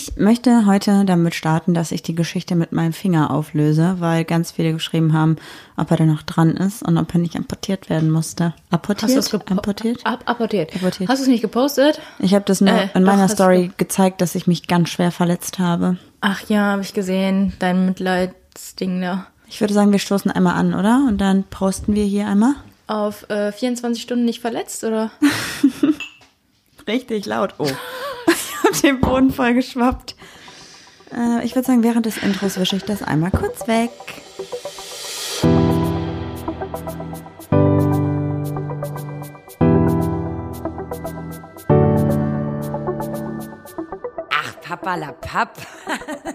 Ich möchte heute damit starten, dass ich die Geschichte mit meinem Finger auflöse, weil ganz viele geschrieben haben, ob er da noch dran ist und ob er nicht amputiert werden musste. Apportiert? Hast du es Apportiert? Ab apportiert. Apportiert. Hast du es nicht gepostet? Ich habe das nur Äh, in doch, meiner du Story gezeigt, dass ich mich ganz schwer verletzt habe. Ach ja, habe ich gesehen. Dein Mitleidsding da. Ich würde sagen, wir stoßen einmal an, oder? Und dann posten wir hier einmal. Auf äh, 24 Stunden nicht verletzt, oder? Richtig laut. Oh. Den Boden voll geschwappt. Äh, ich würde sagen, während des Intros wische ich das einmal kurz weg. Ach, Papalapap. Und wieder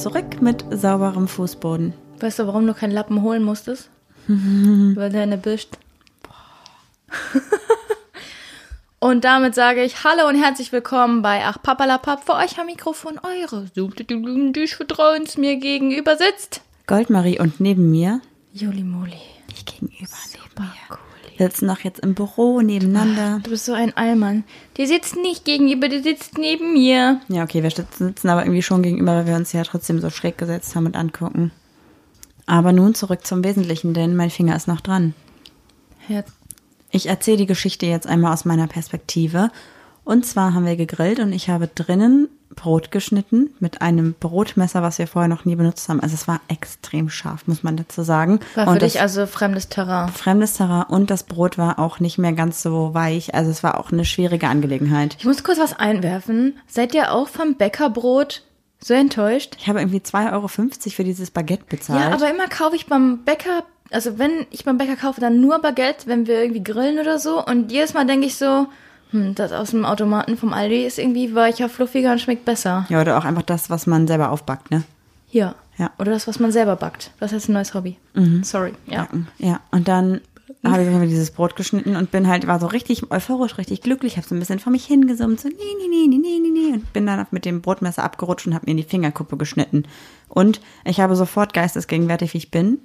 zurück mit sauberem Fußboden. Weißt du, warum du keinen Lappen holen musstest? Weil der erwischt. Und damit sage ich Hallo und herzlich willkommen bei Ach Papalapap. Für euch am Mikrofon eure die Vertrauens mir gegenüber sitzt. Goldmarie und neben mir, Juli Moli. ich gegenüber neben mir. Wir sitzen noch jetzt im Büro nebeneinander. Du bist so ein Allmann. Die sitzt nicht gegenüber, die sitzt neben mir. Ja, okay, wir sitzen sitzen aber irgendwie schon gegenüber, weil wir uns ja trotzdem so schräg gesetzt haben und angucken. Aber nun zurück zum Wesentlichen, denn mein Finger ist noch dran. Herz. Ich erzähle die Geschichte jetzt einmal aus meiner Perspektive. Und zwar haben wir gegrillt und ich habe drinnen Brot geschnitten mit einem Brotmesser, was wir vorher noch nie benutzt haben. Also es war extrem scharf, muss man dazu sagen. War für und dich also fremdes Terrain. fremdes Terrain und das Brot war auch nicht mehr ganz so weich. Also es war auch eine schwierige Angelegenheit. Ich muss kurz was einwerfen. Seid ihr auch vom Bäckerbrot so enttäuscht? Ich habe irgendwie 2,50 Euro für dieses Baguette bezahlt. Ja, aber immer kaufe ich beim Bäcker, also wenn ich beim Bäcker kaufe, dann nur Baguette, wenn wir irgendwie grillen oder so. Und jedes Mal denke ich so, hm, das aus dem Automaten vom Aldi ist irgendwie weicher, fluffiger und schmeckt besser. ja, oder auch einfach das, was man selber aufbackt, ne? Hier. Ja. Oder das, was man selber backt. Das ist ein neues Hobby. Sorry. Ja. Ja, und dann habe ich mir dieses Brot geschnitten und bin halt, war so richtig euphorisch, richtig glücklich, habe so ein bisschen vor mich hingesummt, so nee, nee, nee, nee, nee, nee, nee, und bin dann mit dem Brotmesser abgerutscht und habe mir in die Fingerkuppe geschnitten. Und ich habe sofort geistesgegenwärtig, wie ich bin,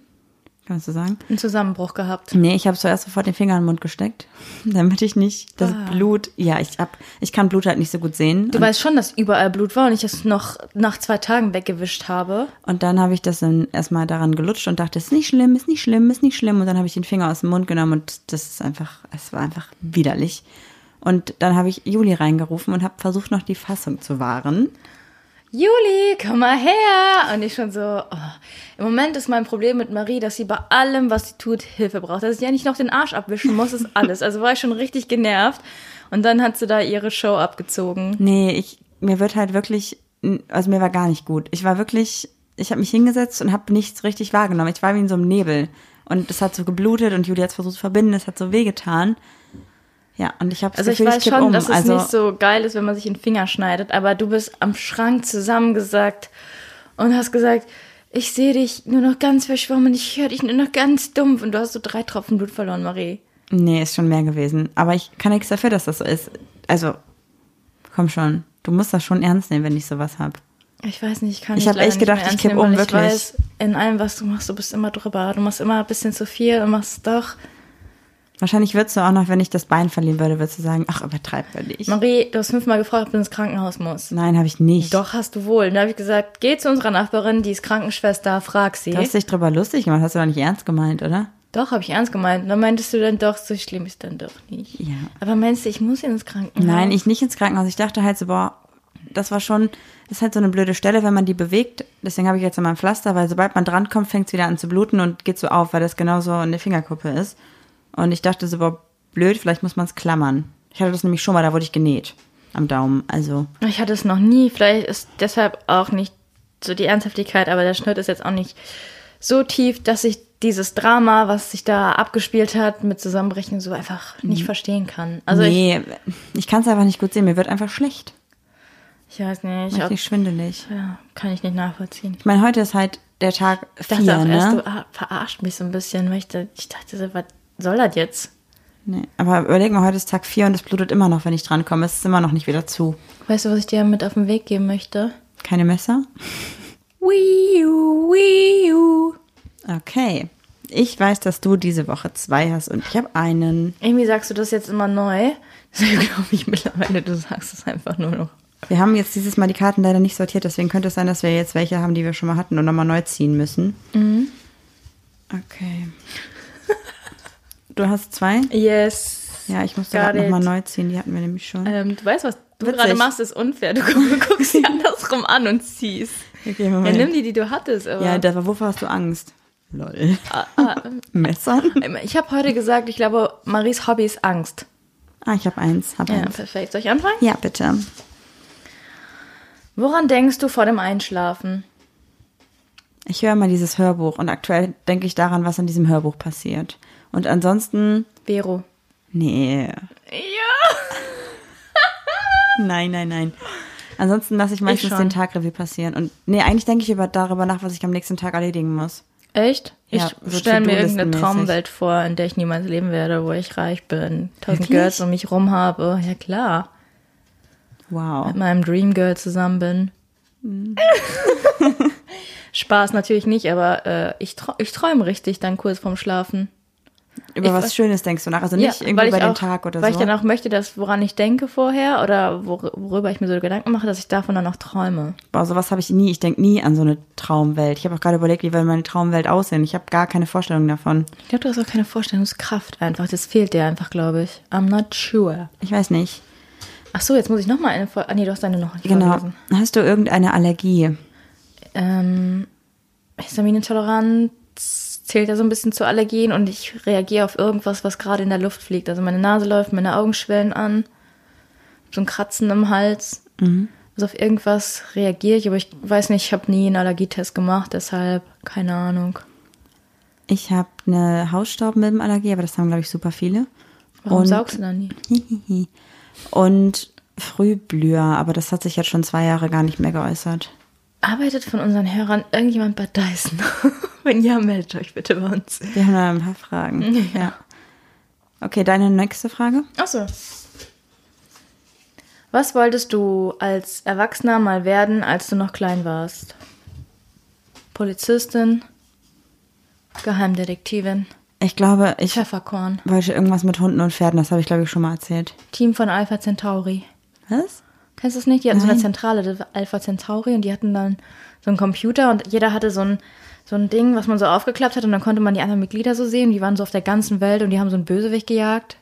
kannst du sagen? Einen Zusammenbruch gehabt. Nee, ich habe zuerst sofort den Finger in den Mund gesteckt, damit ich nicht das Blut, ja, ich hab, ich kann Blut halt nicht so gut sehen. Du weißt schon, dass überall Blut war und ich es noch nach zwei Tagen weggewischt habe. Und dann habe ich das dann erstmal daran gelutscht und dachte, ist nicht schlimm, ist nicht schlimm, ist nicht schlimm. Und dann habe ich den Finger aus dem Mund genommen und das ist einfach, es war einfach widerlich. Und dann habe ich Juli reingerufen und habe versucht, noch die Fassung zu wahren. Juli, komm mal her. Und ich schon so, oh. im Moment ist mein Problem mit Marie, dass sie bei allem, was sie tut, Hilfe braucht. Dass ich ja nicht noch den Arsch abwischen muss, ist alles. Also war ich schon richtig genervt. Und dann hat sie da ihre Show abgezogen. Nee, ich, mir wird halt wirklich, also mir war gar nicht gut. Ich war wirklich, ich habe mich hingesetzt und habe nichts richtig wahrgenommen. Ich war wie in so einem Nebel. Und es hat so geblutet und Juli hat es versucht zu verbinden, es hat so wehgetan. Ja, und ich habe Also ich Gefühl, weiß kipp schon, um. dass es also, nicht so geil ist, wenn man sich in den Finger schneidet, aber du bist am Schrank zusammengesackt und hast gesagt, ich sehe dich nur noch ganz verschwommen, ich höre dich nur noch ganz dumpf und du hast so drei Tropfen Blut verloren, Marie. Nee, ist schon mehr gewesen. Aber ich kann nichts dafür, dass das so ist. Also, komm schon. Du musst das schon ernst nehmen, wenn ich sowas hab. Ich weiß nicht, ich kann Ich dich hab echt nicht gedacht, mehr ich ernst kipp nehmen, um, weil wirklich. Ich weiß, in allem, was du machst, du bist immer drüber. Du machst immer ein bisschen zu viel und machst doch. Wahrscheinlich würdest du auch noch, wenn ich das Bein verlieren würde, würdest du sagen, ach, übertreib wir nicht. Marie, du hast fünfmal gefragt, ob du ins Krankenhaus musst. Nein, habe ich nicht. Doch, hast du wohl. Und da habe ich gesagt, geh zu unserer Nachbarin, die ist Krankenschwester, frag sie. Du hast dich drüber lustig gemacht, hast du doch nicht ernst gemeint, oder? Doch, habe ich ernst gemeint. Und dann meintest du dann doch, so schlimm ist dann doch nicht. Ja. Aber meinst du, ich muss ins Krankenhaus? Nein, ich nicht ins Krankenhaus. Ich dachte halt so, boah, das war schon, das ist halt so eine blöde Stelle, wenn man die bewegt. Deswegen habe ich jetzt immer ein Pflaster, weil sobald man drankommt, fängt es wieder an zu bluten und geht so auf, weil das genauso in der Fingerkuppe ist. Und ich dachte so, boah, blöd, vielleicht muss man es klammern. Ich hatte das nämlich schon mal, da wurde ich genäht. Am Daumen. Also, Ich hatte es noch nie. Vielleicht ist deshalb auch nicht so die Ernsthaftigkeit, aber der Schnitt ist jetzt auch nicht so tief, dass ich dieses Drama, was sich da abgespielt hat, mit Zusammenbrechen so einfach nicht verstehen kann. Also ich, nee, ich, kann es einfach nicht gut sehen. Mir wird einfach schlecht. ich weiß nicht, ob, Richtig schwindelig. ja, kann ich nicht nachvollziehen. Ich meine, heute ist halt der Tag Ich dachte vier, auch erst, ne? du ah, verarscht mich so ein bisschen, weil ich, da, ich dachte, so, was soll das jetzt? Nee. Aber überleg mal, heute ist Tag vier und es blutet immer noch, wenn ich drankomme. Es ist immer noch nicht wieder zu. Weißt du, was ich dir mit auf den Weg geben möchte? Keine Messer? Wii U, Wii Okay. Ich weiß, dass du diese Woche zwei hast und ich habe einen. Irgendwie sagst du das jetzt immer neu. Deswegen glaube ich mittlerweile, du sagst es einfach nur noch. Wir haben jetzt dieses Mal die Karten leider nicht sortiert, deswegen könnte es sein, dass wir jetzt welche haben, die wir schon mal hatten und nochmal neu ziehen müssen. Okay. Du hast zwei? Yes. Ja, ich musste Got gerade nochmal neu ziehen, die hatten wir nämlich schon. Ähm, du weißt, was du gerade machst, ist unfair. Du gu- guckst sie andersrum an und ziehst. Okay, Ja, Moment. nimm die, die du hattest. Aber Ja, da, wovor hast du Angst? Lol. ah, ah, Messern? ich habe heute gesagt, ich glaube, Maries Hobby ist Angst. Ah, ich habe eins. Hab Ja, eins. perfekt. Soll ich anfangen? Ja, bitte. Woran denkst du vor dem Einschlafen? Ich höre mal dieses Hörbuch und aktuell denke ich daran, was in diesem Hörbuch passiert. Und ansonsten, Vero. nee. Ja. Nein, nein, nein. Ansonsten lasse ich meistens schon. den Tag Revue passieren. Und nee, eigentlich denke ich über, darüber nach, was ich am nächsten Tag erledigen muss. Echt? Ich Ja, so stelle mir irgendeine. Traumwelt vor, in der ich niemals leben werde, wo ich reich bin, tausend? Girls um mich rum habe. Ja klar. Wow. Mit meinem Dream Girl zusammen bin. Mhm. Spaß natürlich nicht, aber äh, ich, trau ich träume richtig dann kurz vorm Schlafen. Über Ich was weiß- Schönes denkst du nach? Also nicht Ja, irgendwie weil über den auch, Tag oder Weil so. ich dann auch möchte, dass woran ich denke vorher oder wor worüber ich mir so Gedanken mache, dass ich davon dann auch träume. Boah, sowas habe ich nie. Ich denke nie an so eine Traumwelt. Ich habe auch gerade überlegt, wie will meine Traumwelt aussehen. Ich habe gar keine Vorstellung davon. Ich glaube, du hast auch keine Vorstellungskraft einfach. Das fehlt dir einfach, glaube ich. I'm not sure. Ich weiß nicht. Ach so, jetzt muss ich noch mal eine Folge. Ah, nee, du hast deine noch nicht Genau. vorgelesen. Hast du irgendeine Allergie? Ähm, Histaminintoleranz zählt ja so ein bisschen zu Allergien und ich reagiere auf irgendwas, was gerade in der Luft fliegt. Also meine Nase läuft, meine Augen schwellen an, so ein Kratzen im Hals. Also auf irgendwas reagiere ich, aber ich weiß nicht, ich habe nie einen Allergietest gemacht, deshalb keine Ahnung. Ich habe eine Hausstaubmilbenallergie, aber das haben, glaube ich, super viele. Warum Und- saugst du dann nie? Und Frühblüher, aber das hat sich jetzt schon zwei Jahre gar nicht mehr geäußert. Arbeitet von unseren Hörern irgendjemand bei Dyson? Wenn ja, meldet euch bitte bei uns. Wir haben da ein paar Fragen. Ja. Okay, deine nächste Frage? Achso. Was wolltest du als Erwachsener mal werden, als du noch klein warst? Polizistin, Geheimdetektivin, Ich glaube, ich Pfefferkorn, wollte irgendwas mit Hunden und Pferden, das habe ich, glaube ich, schon mal erzählt. Team von Alpha Centauri. Was? Kennst du es nicht? Die hatten so eine Nein. Zentrale, das war Alpha Centauri, und die hatten dann so einen Computer und jeder hatte so ein, so ein Ding, was man so aufgeklappt hat und dann konnte man die anderen Mitglieder so sehen. Die waren so auf der ganzen Welt und die haben so einen Bösewicht gejagt.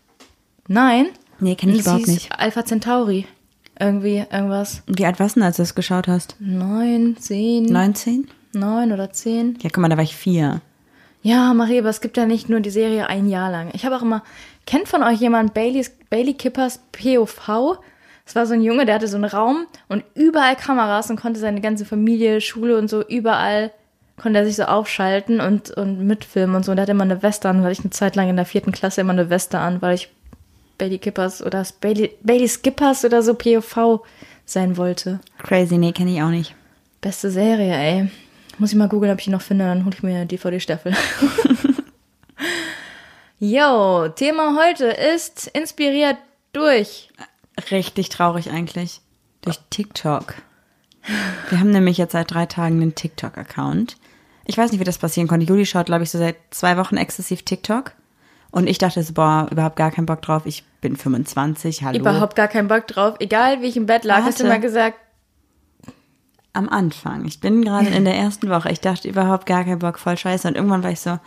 Nein. Nee, kenn ich überhaupt nicht. Alpha Centauri. Irgendwie, irgendwas. Wie alt warst du denn, als du das geschaut hast? Neun, zehn, 19? neun oder zehn. Ja, guck mal, da war ich vier. Ja, Marie, aber es gibt ja nicht nur die Serie ein Jahr lang. Ich habe auch immer, kennt von euch jemand Baileys, Bailey Kippers POV? Es war so ein Junge, der hatte so einen Raum und überall Kameras und konnte seine ganze Familie, Schule und so, überall konnte er sich so aufschalten und, und mitfilmen und so. Und er hatte immer eine Weste an, weil ich eine Zeit lang in der vierten Klasse immer eine Weste an, weil ich Bailey Kippers oder Bailey, Bailey Skippers oder so POV sein wollte. Crazy, nee, kenne ich auch nicht. Beste Serie, ey. Muss ich mal googeln, ob ich die noch finde, dann hole ich mir DVD-Staffel. Yo, Thema heute ist inspiriert durch. Richtig traurig eigentlich. Durch TikTok. Wir haben nämlich jetzt seit drei Tagen einen TikTok-Account. Ich weiß nicht, wie das passieren konnte. Juli schaut, glaube ich, so seit zwei Wochen exzessiv TikTok. Und ich dachte so, boah, überhaupt gar keinen Bock drauf. Ich bin 25, hallo. Überhaupt gar keinen Bock drauf. Egal, wie ich im Bett lag, hast du Warte. immer gesagt, Am Anfang. Ich bin gerade in der ersten Woche. Ich dachte überhaupt gar keinen Bock, voll scheiße. Und irgendwann war ich so,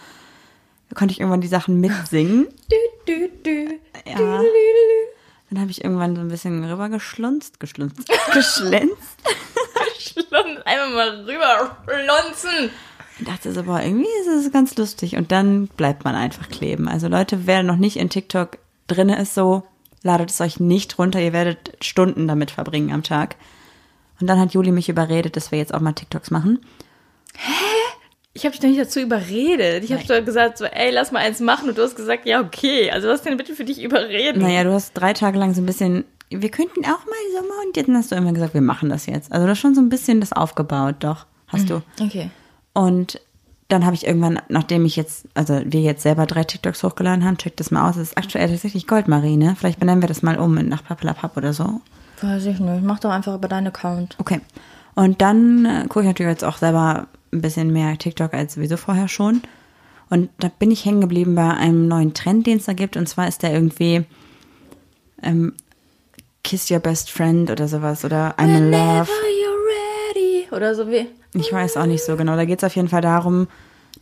konnte ich irgendwann die Sachen mitsingen. dü, dü, dü, Ja. dü, dü, dü, Dann habe ich irgendwann so ein bisschen rübergeschlunzt, geschlunzt, geschlänzt. dü. Schlunz, einfach mal rüber schlunzen. Und dachte so, boah, irgendwie ist es ganz lustig. Und dann bleibt man einfach kleben. Also Leute, wer noch nicht in TikTok drinne ist, so, ladet es euch nicht runter. Ihr werdet Stunden damit verbringen am Tag. Und dann hat Juli mich überredet, dass wir jetzt auch mal TikToks machen. Ich habe dich doch nicht dazu überredet. Ich habe so gesagt, so, ey, lass mal eins machen. Und du hast gesagt, ja, okay. Also was denn bitte für dich überreden? Naja, du hast drei Tage lang so ein bisschen, wir könnten auch mal Sommer und jetzt hast du immer gesagt, wir machen das jetzt. Also du hast schon so ein bisschen das aufgebaut, doch, hast du. Okay. Und dann habe ich irgendwann, nachdem ich jetzt, also wir jetzt selber drei TikToks hochgeladen haben, checkt das mal aus. Es ist aktuell tatsächlich Goldmarine. Vielleicht benennen wir das mal um nach Papalapap oder so. Weiß ich nicht. Mach doch einfach über deinen Account. Okay. Und dann äh, gucke ich natürlich jetzt auch selber ein bisschen mehr TikTok als sowieso vorher schon. Und da bin ich hängen geblieben bei einem neuen Trend, den es da gibt. Und zwar ist der irgendwie ähm, Kiss Your Best Friend oder sowas oder I'm in Love. you're ready. Oder so wie. Ich weiß auch nicht so genau. Da geht es auf jeden Fall darum,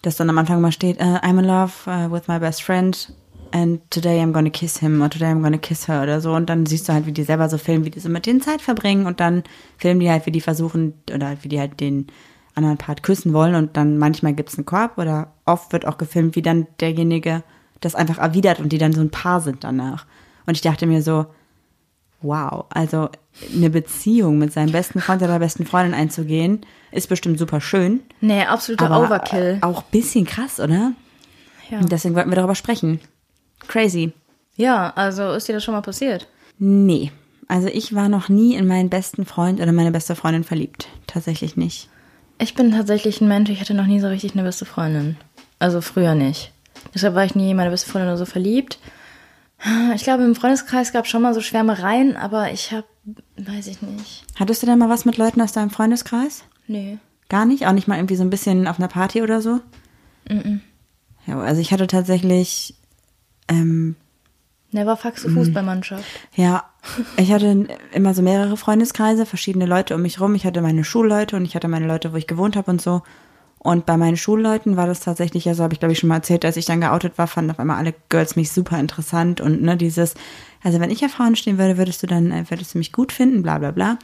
dass dann am Anfang mal steht, uh, I'm in love uh, with my best friend and today I'm gonna kiss him or today I'm gonna kiss her oder so. Und dann siehst du halt, wie die selber so filmen, wie die so mit denen Zeit verbringen und dann filmen die halt, wie die versuchen oder halt, wie die halt den anderen Part küssen wollen und dann manchmal gibt's einen Korb oder oft wird auch gefilmt, wie dann derjenige das einfach erwidert und die dann so ein Paar sind danach. Und ich dachte mir so, wow, also eine Beziehung mit seinem besten Freund oder besten Freundin einzugehen, ist bestimmt super schön. Nee, absoluter Aber Overkill. auch ein bisschen krass, oder? Ja. Und deswegen wollten wir darüber sprechen. Crazy. ja, also ist dir das schon mal passiert? Nee. Also ich war noch nie in meinen besten Freund oder meine beste Freundin verliebt. Tatsächlich nicht. Ich bin tatsächlich ein Mensch, ich hatte noch nie so richtig eine beste Freundin. Also früher nicht. Deshalb war ich nie in meine beste Freundin oder so verliebt. Ich glaube, im Freundeskreis gab es schon mal so Schwärmereien, aber ich habe, weiß ich nicht. Hattest du denn mal was mit Leuten aus deinem Freundeskreis? Nee. Gar nicht? Auch nicht mal irgendwie so ein bisschen auf einer Party oder so? Ja, also ich hatte tatsächlich, ähm, Never fucks a Fußballmannschaft. ja, ich hatte immer so mehrere Freundeskreise, verschiedene Leute um mich rum. Ich hatte meine Schulleute und ich hatte meine Leute, wo ich gewohnt habe und so. Und bei meinen Schulleuten war das tatsächlich, also habe ich glaube ich schon mal erzählt, als ich dann geoutet war, fanden auf einmal alle Girls mich super interessant und ne, dieses, also wenn ich auf Frauen stehen würde, würdest du dann, äh, würdest du mich gut finden, bla bla bla.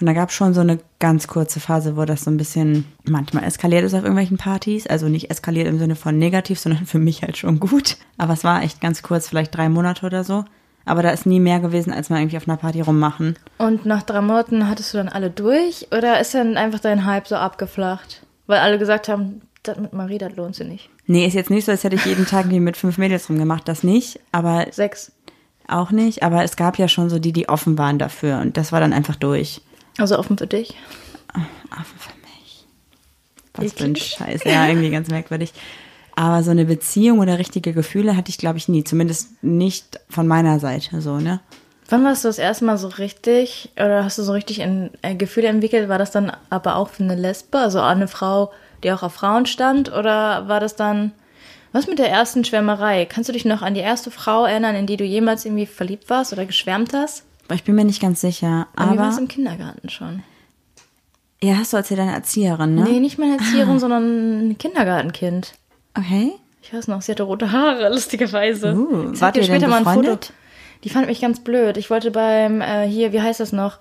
Und da gab es schon so eine ganz kurze Phase, wo das so ein bisschen manchmal eskaliert ist auf irgendwelchen Partys. Also nicht eskaliert im Sinne von negativ, sondern für mich halt schon gut. Aber es war echt ganz kurz, vielleicht drei Monate oder so. Aber da ist nie mehr gewesen, als mal irgendwie auf einer Party rummachen. Und nach drei Monaten hattest du dann alle durch oder ist dann einfach dein Hype so abgeflacht? Weil alle gesagt haben, das mit Marie, das lohnt sich nicht. Nee, ist jetzt nicht so, als hätte ich jeden Tag irgendwie mit fünf Mädels rumgemacht. Das nicht, aber Sechs. auch nicht. Aber es gab ja schon so die, die offen waren dafür. Und das war dann einfach durch. Also offen für dich. Offen für mich. Was für ein Scheiß. Ja, irgendwie ganz merkwürdig. Aber so eine Beziehung oder richtige Gefühle hatte ich, glaube ich, nie. Zumindest nicht von meiner Seite so, ne? Wann warst du das erste Mal so richtig, oder hast du so richtig ein äh, Gefühl entwickelt? War das dann aber auch für eine Lesbe, also eine Frau, die auch auf Frauen stand? Oder war das dann, was mit der ersten Schwärmerei? Kannst du dich noch an die erste Frau erinnern, in die du jemals irgendwie verliebt warst oder geschwärmt hast? Aber ich bin mir nicht ganz sicher. Mir war es Aber im Kindergarten schon. ja, hast du erzählt, deine Erzieherin, ne? Nee, nicht meine Erzieherin, sondern ein Kindergartenkind. Okay. Ich weiß noch, sie hatte rote Haare, lustigerweise. Uh, wart ihr denn später mal ein Foto. Die fand mich ganz blöd. Ich wollte beim, äh, hier, wie heißt das noch?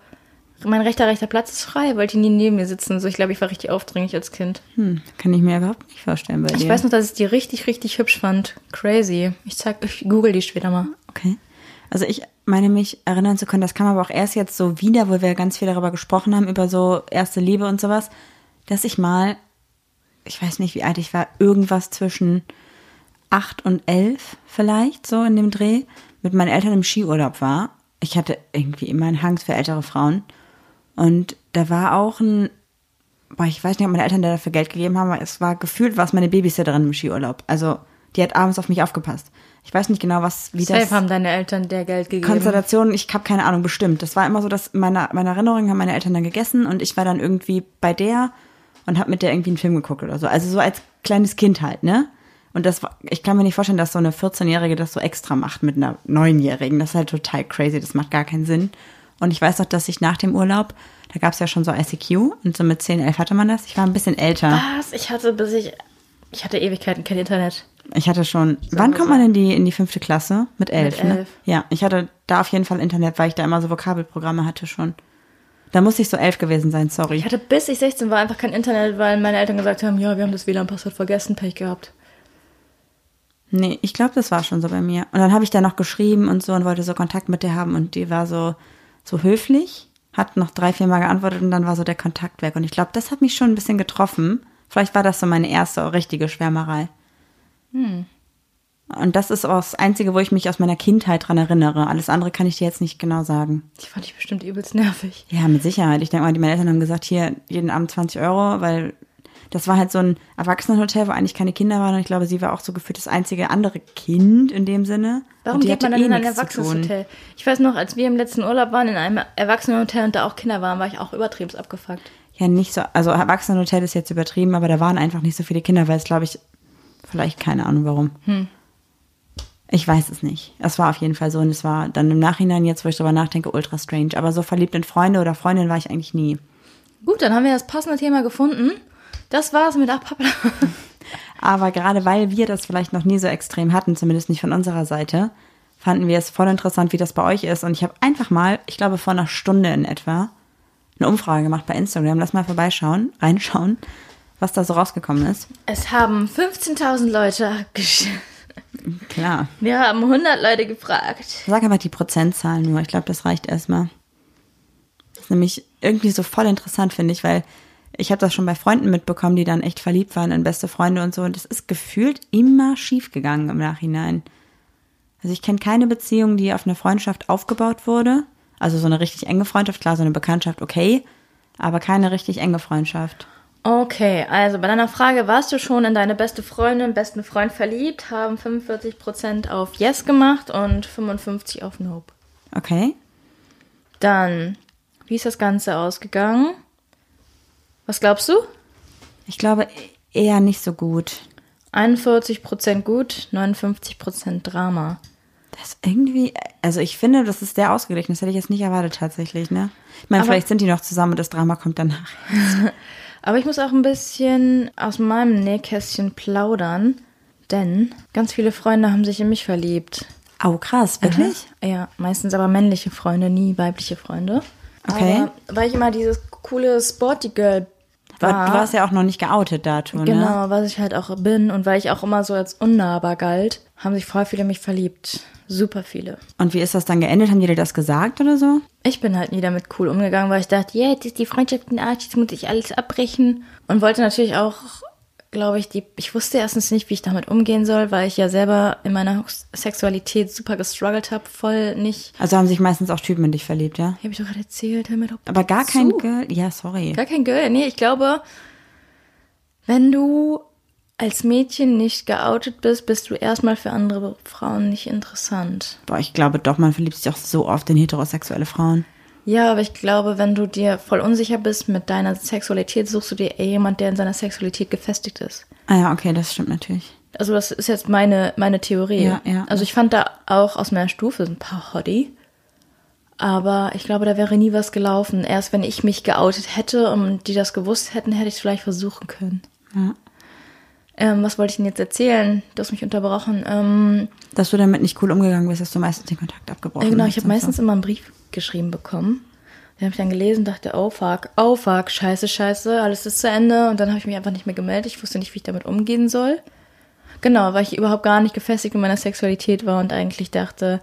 Mein rechter, rechter Platz ist frei, wollte nie neben mir sitzen. So, ich glaube, ich war richtig aufdringlich als Kind. Hm, kann ich mir überhaupt nicht vorstellen bei dir. Ich weiß noch, dass ich die richtig, richtig hübsch fand. Crazy. Ich zeig, ich google die später mal. Okay. Also ich meine mich erinnern zu können, das kam aber auch erst jetzt so wieder, wo wir ganz viel darüber gesprochen haben, über so erste Liebe und sowas, dass ich mal, ich weiß nicht, wie alt ich war, irgendwas zwischen acht und elf vielleicht, so in dem Dreh, mit meinen Eltern im Skiurlaub war. Ich hatte irgendwie immer einen Hang für ältere Frauen. Und da war auch ein, boah, ich weiß nicht, ob meine Eltern da dafür Geld gegeben haben, aber es war gefühlt, war es meine Babysitterin im Skiurlaub. Also, die hat abends auf mich aufgepasst. Ich weiß nicht genau, was, wie das. Safe haben deine Eltern der Geld gegeben. Konstellation, ich habe keine Ahnung, bestimmt. Das war immer so, dass meine, meine Erinnerungen haben meine Eltern dann gegessen und ich war dann irgendwie bei der und habe mit der irgendwie einen Film geguckt oder so. Also so als kleines Kind halt, ne? Und das war, ich kann mir nicht vorstellen, dass so eine 14-Jährige das so extra macht mit einer 9-Jährigen. Das ist halt total crazy, das macht gar keinen Sinn. Und ich weiß noch, dass ich nach dem Urlaub, da gab es ja schon so ICQ und so mit 10, 11 hatte man das. Ich war ein bisschen älter. Was? Ich hatte bis ich, ich hatte Ewigkeiten kein Internet. Ich hatte schon. Wann kommt man in die in die fünfte Klasse? Mit elf, Mit ne? elf. Ja, ich hatte da auf jeden Fall Internet, weil ich da immer so Vokabelprogramme hatte schon. Da muss ich so elf gewesen sein, sorry. Ich hatte bis ich 16 war einfach kein Internet, weil meine Eltern gesagt haben, ja, wir haben das WLAN-Passwort vergessen, Pech gehabt. Nee, ich glaube, das war schon so bei mir. Und dann habe ich da noch geschrieben und so und wollte so Kontakt mit der haben und die war so so höflich, hat noch drei, vier Mal geantwortet und dann war so der Kontakt weg. Und ich glaube, das hat mich schon ein bisschen getroffen. Vielleicht war das so meine erste richtige Schwärmerei. Und das ist auch das Einzige, wo ich mich aus meiner Kindheit dran erinnere. Alles andere kann ich dir jetzt nicht genau sagen. Die fand ich bestimmt übelst nervig. Ja, mit Sicherheit. Ich denke mal, die meine Eltern haben gesagt, hier jeden Abend 20 Euro, weil das war halt so ein Erwachsenenhotel, wo eigentlich keine Kinder waren. Und ich glaube, sie war auch so gefühlt das einzige andere Kind in dem Sinne. Warum geht man hatte dann eh in ein. Erwachsenenhotel? Ich weiß noch, als wir im letzten Urlaub waren in einem Erwachsenenhotel und da auch Kinder waren, war ich auch übertrieben abgefuckt. ja nicht so, also Erwachsenenhotel ist jetzt übertrieben, aber da waren einfach nicht so viele Kinder, weil es, glaube ich, vielleicht keine Ahnung warum. Ich weiß es nicht. Es war auf jeden Fall so und es war dann im Nachhinein, jetzt wo ich drüber nachdenke, ultra strange. Aber so verliebt in Freunde oder Freundin war ich eigentlich nie. Gut, dann haben wir das passende Thema gefunden. Das war's mit Ach Papa. Aber gerade weil wir das vielleicht noch nie so extrem hatten, zumindest nicht von unserer Seite, fanden wir es voll interessant, wie das bei euch ist. Und ich habe einfach mal, ich glaube vor einer Stunde in etwa, eine Umfrage gemacht bei Instagram. Lass mal vorbeischauen, reinschauen, was da so rausgekommen ist. Es haben 15.000 Leute gesch Klar. Wir haben 100 Leute gefragt. Sag einfach die Prozentzahl nur. Ich glaube, das reicht erstmal. Das ist nämlich irgendwie so voll interessant, finde ich, weil ich habe das schon bei Freunden mitbekommen, die dann echt verliebt waren in beste Freunde und so. Und es ist gefühlt immer schief gegangen im Nachhinein. Also ich kenne keine Beziehung, die auf eine Freundschaft aufgebaut wurde. Also so eine richtig enge Freundschaft, klar, so eine Bekanntschaft, okay. Aber keine richtig enge Freundschaft. Okay, also bei deiner Frage, warst du schon in deine beste Freundin, besten Freund verliebt, haben 45% auf Yes gemacht und 55% auf Nope. Okay. Dann, wie ist das Ganze ausgegangen? Was glaubst du? Ich glaube eher nicht so gut. 41% gut, 59% Drama. Das ist irgendwie, also ich finde, das ist sehr ausgeglichen. Das hätte ich jetzt nicht erwartet tatsächlich, ne? Ich meine, Aber- vielleicht sind die noch zusammen und das Drama kommt danach. Aber ich muss auch ein bisschen aus meinem Nähkästchen plaudern, denn ganz viele Freunde haben sich in mich verliebt. Oh, krass, wirklich? Ja, meistens aber männliche Freunde, nie weibliche Freunde. Okay. Aber weil ich immer dieses coole Sporty Girl war. du warst ja auch noch nicht geoutet dazu, ne? Genau, was ich halt auch bin und weil ich auch immer so als unnahbar galt, haben sich voll viele mich verliebt. Super viele. Und wie ist das dann geendet? Haben die dir das gesagt oder so? Ich bin halt nie damit cool umgegangen, weil ich dachte, ja, jetzt ist die Freundschaft in Arsch, jetzt muss ich alles abbrechen. Und wollte natürlich auch, glaube ich, die, ich wusste erstens nicht, wie ich damit umgehen soll, weil ich ja selber in meiner Sexualität super gestruggelt habe, voll nicht. Also haben sich meistens auch Typen in dich verliebt, ja? Habe ich doch gerade erzählt, hör mir doch Aber gar kein zu. Girl? Ja, sorry. Gar kein Girl. Nee, ich glaube, wenn du als Mädchen nicht geoutet bist, bist du erstmal für andere Frauen nicht interessant. Boah, ich glaube doch, man verliebt sich auch so oft in heterosexuelle Frauen. Ja, aber ich glaube, wenn du dir voll unsicher bist mit deiner Sexualität, suchst du dir eher jemand, der in seiner Sexualität gefestigt ist. Ah ja, okay, das stimmt natürlich. Also das ist jetzt meine, meine Theorie. Ja, ja. Also ich fand da auch aus meiner Stufe ein paar Hottie. Aber ich glaube, da wäre nie was gelaufen. Erst wenn ich mich geoutet hätte und die das gewusst hätten, hätte ich es vielleicht versuchen können. Ja. Ähm, was wollte ich denn jetzt erzählen? Du hast mich unterbrochen. Ähm, Dass du damit nicht cool umgegangen bist, dass du meistens den Kontakt abgebrochen ja, genau, hast ich habe und meistens So. immer einen Brief geschrieben bekommen. Den habe ich dann gelesen, dachte, oh fuck, oh fuck, scheiße, scheiße, alles ist zu Ende. Und dann habe ich mich einfach nicht mehr gemeldet. Ich wusste nicht, wie ich damit umgehen soll. Genau, weil ich überhaupt gar nicht gefestigt in meiner Sexualität war und eigentlich dachte,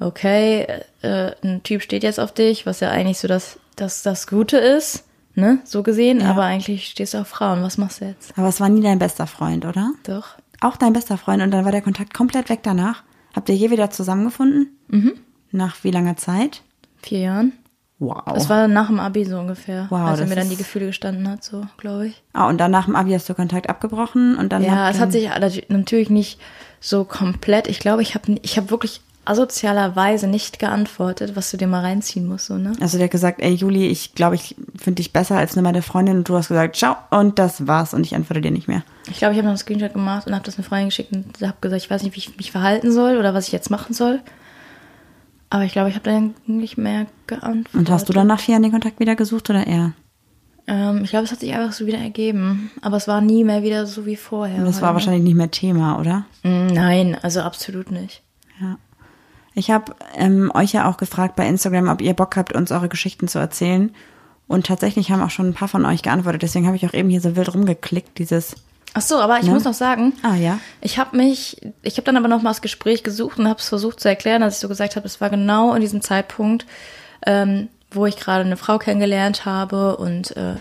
okay, äh, ein Typ steht jetzt auf dich, was ja eigentlich so das, das, das Gute ist, ne, so gesehen. Ja. Aber eigentlich stehst du auf Frauen. Was machst du jetzt? Aber es war nie dein bester Freund, oder? Doch. Auch dein bester Freund und dann war der Kontakt komplett weg danach. Habt ihr je wieder zusammengefunden? Mhm. Nach wie langer Zeit? Vier Jahren. Wow. Das war nach dem Abi so ungefähr. Wow, als er mir dann die Gefühle gestanden hat, so, glaube ich. ah, und dann nach dem Abi hast du Kontakt abgebrochen und dann Ja, es hat sich nat- natürlich nicht so komplett. Ich glaube, ich habe ich hab wirklich asozialerweise nicht geantwortet, was du dir mal reinziehen musst, so, ne? Also der hat gesagt, ey Juli, ich glaube, ich finde dich besser als eine meine Freundin und du hast gesagt, ciao und das war's und ich antworte dir nicht mehr. Ich glaube, ich habe noch einen Screenshot gemacht und habe das eine Freundin geschickt und habe gesagt, ich weiß nicht, wie ich mich verhalten soll oder was ich jetzt machen soll. Aber ich glaube, ich habe dann nicht mehr geantwortet. Und hast du dann nach vier Jahren den Kontakt wieder gesucht oder er? Ähm, ich glaube, es hat sich einfach so wieder ergeben. Aber es war nie mehr wieder so wie vorher. Und das war wahrscheinlich nicht mehr Thema, oder? Mm, Nein, also absolut nicht. Ich habe ähm, euch ja auch gefragt bei Instagram, ob ihr Bock habt, uns eure Geschichten zu erzählen. Und tatsächlich haben auch schon ein paar von euch geantwortet. Deswegen habe ich auch eben hier so wild rumgeklickt, dieses. Ach so, aber ich Ne? muss noch sagen, Ah ja. Ich habe mich, ich habe dann aber noch mal das Gespräch gesucht und habe es versucht zu erklären, als ich so gesagt habe, es war genau in diesem Zeitpunkt, ähm, wo ich gerade eine Frau kennengelernt habe und äh,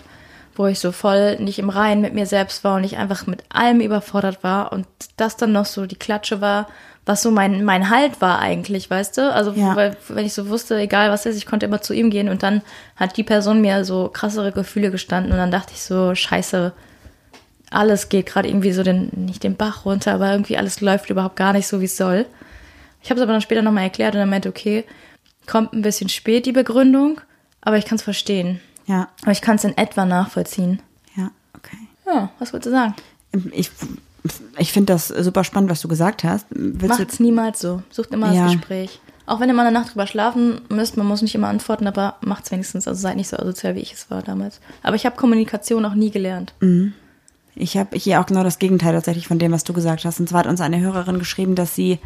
wo ich so voll nicht im Reinen mit mir selbst war und ich einfach mit allem überfordert war und das dann noch so die Klatsche war, was so mein, mein Halt war eigentlich, weißt du? Also, Ja. weil, wenn ich so wusste, egal was ist, ich konnte immer zu ihm gehen und dann hat die Person mir so krassere Gefühle gestanden und dann dachte ich so, scheiße, alles geht gerade irgendwie so den, nicht den Bach runter, aber irgendwie alles läuft überhaupt gar nicht so, wie es soll. Ich habe es aber dann später nochmal erklärt und dann meinte, okay, kommt ein bisschen spät die Begründung, aber ich kann es verstehen. Ja, Aber ich kann es in etwa nachvollziehen. ja, okay. Ja, was wolltest du sagen? Ich, ich finde das super spannend, was du gesagt hast. Willst Macht's niemals so. Sucht immer Ja. das Gespräch. Auch wenn ihr mal eine Nacht drüber schlafen müsst, man muss nicht immer antworten, aber macht's wenigstens. Also seid nicht so asozial, wie ich es war damals. Aber ich habe Kommunikation auch nie gelernt. Ich habe hier auch genau das Gegenteil tatsächlich von dem, was du gesagt hast. Und zwar hat uns eine Hörerin geschrieben, dass sie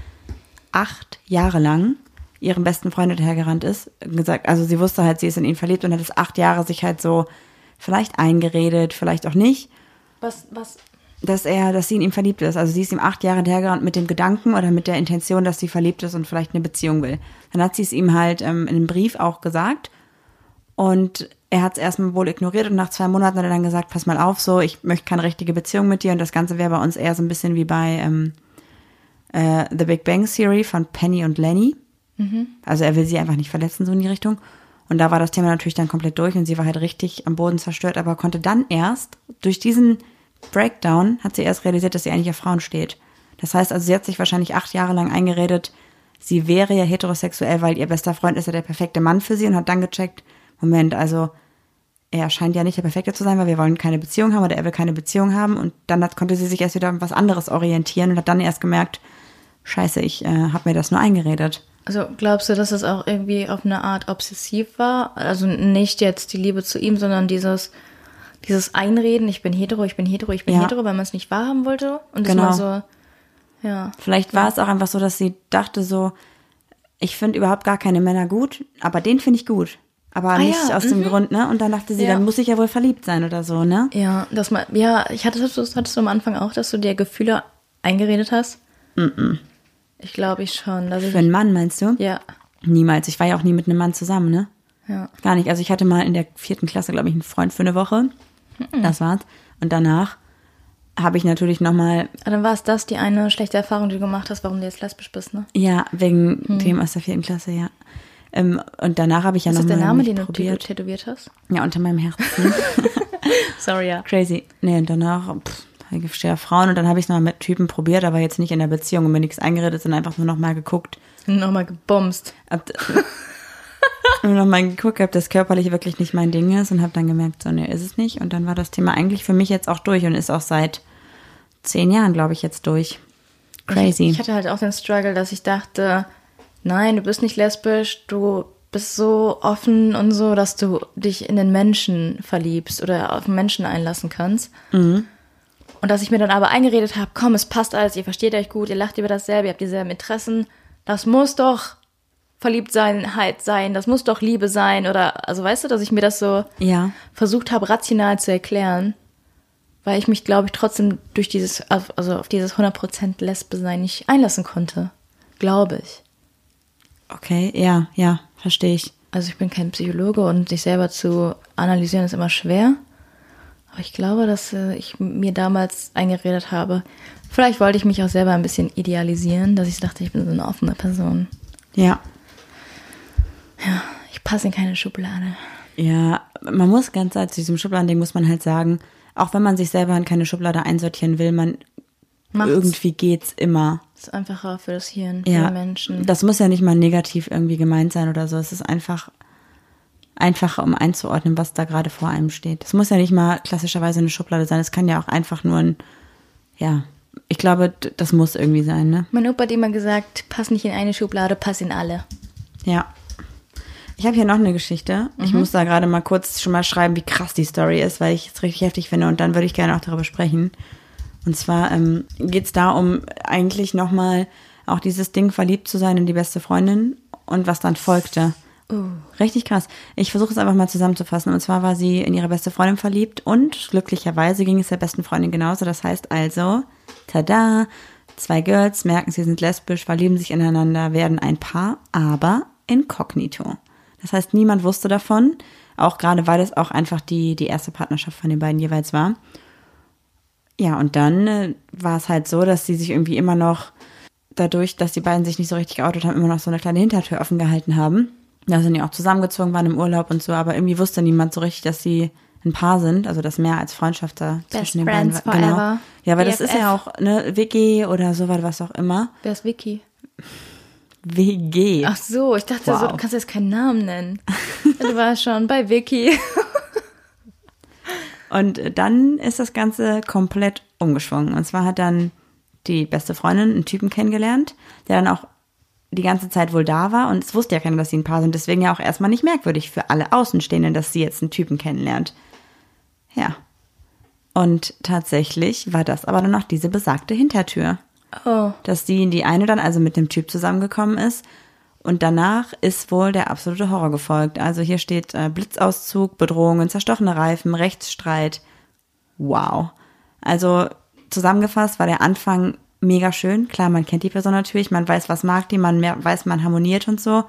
acht Jahre lang ihrem besten Freund hinterhergerannt ist. Gesagt, also sie wusste halt, sie ist in ihn verliebt und hat es acht Jahre sich halt so vielleicht eingeredet, vielleicht auch nicht, Was, was? Dass er, dass sie in ihm verliebt ist. Also sie ist ihm acht Jahre hinterhergerannt mit dem Gedanken oder mit der Intention, dass sie verliebt ist und vielleicht eine Beziehung will. Dann hat sie es ihm halt ähm, in einem Brief auch gesagt und er hat es erstmal wohl ignoriert und nach zwei Monaten hat er dann gesagt, pass mal auf, so, ich möchte keine richtige Beziehung mit dir und das Ganze wäre bei uns eher so ein bisschen wie bei ähm, äh, The Big Bang Theory von Penny und Lenny. Also er will sie einfach nicht verletzen, so in die Richtung. Und da war das Thema natürlich dann komplett durch und sie war halt richtig am Boden zerstört, aber konnte dann erst, durch diesen Breakdown, hat sie erst realisiert, dass sie eigentlich auf Frauen steht. Das heißt also, sie hat sich wahrscheinlich acht Jahre lang eingeredet, sie wäre ja heterosexuell, weil ihr bester Freund ist ja der perfekte Mann für sie und hat dann gecheckt, Moment, also er scheint ja nicht der perfekte zu sein, weil wir wollen keine Beziehung haben oder er will keine Beziehung haben und dann hat, konnte sie sich erst wieder an was anderes orientieren und hat dann erst gemerkt, scheiße, ich äh, habe mir das nur eingeredet. Also glaubst du, dass es auch irgendwie auf eine Art obsessiv war? Also nicht jetzt die Liebe zu ihm, sondern dieses, dieses Einreden, ich bin hetero, ich bin hetero, ich bin Ja. hetero, weil man es nicht wahrhaben wollte. Und das Genau. mal so, ja. Vielleicht war es auch einfach so, dass sie dachte so, ich finde überhaupt gar keine Männer gut, aber den finde ich gut. Aber Ah nicht ja, aus dem Grund, ne? Und dann dachte sie, Ja. dann muss ich ja wohl verliebt sein oder so, ne? Ja, dass man, ja, ich hatte, das hattest du am Anfang auch, dass du dir Gefühle eingeredet hast? Ich glaube ich schon. Dass ich, Für einen Mann meinst du? ja, Niemals. Ich war ja auch nie mit einem Mann zusammen, ne? ja. Gar nicht. Also ich hatte mal in der vierten Klasse, glaube ich, einen Freund für eine Woche. Das war's. Und danach habe ich natürlich nochmal, Aber dann war es das die eine schlechte Erfahrung, die du gemacht hast, warum du jetzt lesbisch bist, ne? ja, wegen dem aus der vierten Klasse, ja. Ähm, und danach habe ich ja Ist das nochmal der Name, den du probiert. tätow- tätowiert hast? Ja, unter meinem Herzen. Sorry, ja. Crazy. Nee, und danach, pff, ich stehe auf Frauen und dann habe ich es noch mit Typen probiert, aber jetzt nicht in der Beziehung und mir nichts eingeredet, sondern einfach nur noch mal geguckt, Nochmal gebumst. ob, nur noch mal geguckt, ob das körperlich wirklich nicht mein Ding ist und habe dann gemerkt, so, nee, ist es nicht. Und dann war das Thema eigentlich für mich jetzt auch durch und ist auch seit zehn Jahren, glaube ich, jetzt durch. Crazy. Ich hatte halt auch den Struggle, dass ich dachte, nein, du bist nicht lesbisch, du bist so offen und so, dass du dich in den Menschen verliebst oder auf den Menschen einlassen kannst. Und dass ich mir dann aber eingeredet habe, komm, es passt alles, ihr versteht euch gut, ihr lacht über dasselbe, ihr habt dieselben Interessen, das muss doch Verliebtsein sein, das muss doch Liebe sein oder, also weißt du, dass ich mir das so ja, versucht habe, rational zu erklären, weil ich mich, glaube ich, trotzdem durch dieses, auf- also auf dieses 100% Lesbe-Sein nicht einlassen konnte. Glaube ich. okay, ja, ja, verstehe ich. Also ich bin kein Psychologe und sich selber zu analysieren ist immer schwer. Aber ich glaube, dass äh, ich mir damals eingeredet habe, vielleicht wollte ich mich auch selber ein bisschen idealisieren, dass ich dachte, ich bin so eine offene Person. Ja, Ich passe in keine Schublade. Ja, man muss ganz zu diesem Schubladending muss man halt sagen, auch wenn man sich selber in keine Schublade einsortieren will, man Macht's. irgendwie geht's immer. ist einfacher für das Hirn, für Ja, Menschen. das muss ja nicht mal negativ irgendwie gemeint sein oder so. Es ist einfach einfacher, um einzuordnen, was da gerade vor einem steht. Es muss ja nicht mal klassischerweise eine Schublade sein. Es kann ja auch einfach nur ein, ja, ich glaube, das muss irgendwie sein, ne? mein Opa hat immer gesagt, pass nicht in eine Schublade, pass in alle. Ja. Ich habe hier noch eine Geschichte. Ich muss da gerade mal kurz schon mal schreiben, wie krass die Story ist, weil ich es richtig heftig finde und dann würde ich gerne auch darüber sprechen. Und zwar ähm, geht es da um eigentlich nochmal auch dieses Ding, verliebt zu sein in die beste Freundin und was dann folgte. Richtig krass. Ich versuche es einfach mal zusammenzufassen. Und zwar war sie in ihre beste Freundin verliebt und glücklicherweise ging es der besten Freundin genauso. Das heißt also, tada, zwei Girls merken, sie sind lesbisch, verlieben sich ineinander, werden ein Paar, aber inkognito. Das heißt, niemand wusste davon, auch gerade weil es auch einfach die, die erste Partnerschaft von den beiden jeweils war. Ja, und dann äh, war es halt so, dass sie sich irgendwie immer noch, dadurch, dass die beiden sich nicht so richtig geoutet haben, immer noch so eine kleine Hintertür offen gehalten haben. Da sind die auch zusammengezogen, waren im Urlaub und so, aber irgendwie wusste niemand so richtig, dass sie ein Paar sind, also dass mehr als Freundschaft da zwischen den beiden war. Genau. Ja, aber das ist BFF. ja auch, ne, WG oder so was auch immer. Wer ist Vicky? WG. Ach so, ich dachte Wow. so, du kannst jetzt keinen Namen nennen. du warst schon bei Vicky. Und dann ist das Ganze komplett umgeschwungen. Und zwar hat dann die beste Freundin einen Typen kennengelernt, der dann auch die ganze Zeit wohl da war. Und es wusste ja keiner, dass sie ein Paar sind. Deswegen ja auch erstmal nicht merkwürdig für alle Außenstehenden, dass sie jetzt einen Typen kennenlernt. Ja. Und tatsächlich war das aber dann noch diese besagte Hintertür. Oh. Dass die in die eine dann also mit dem Typ zusammengekommen ist. Und danach ist wohl der absolute Horror gefolgt. Also hier steht äh, Blitzauszug, Bedrohungen, zerstochene Reifen, Rechtsstreit. Wow. Also zusammengefasst war der Anfang mega schön. Klar, man kennt die Person natürlich, man weiß, was mag die, man mehr, weiß, man harmoniert und so.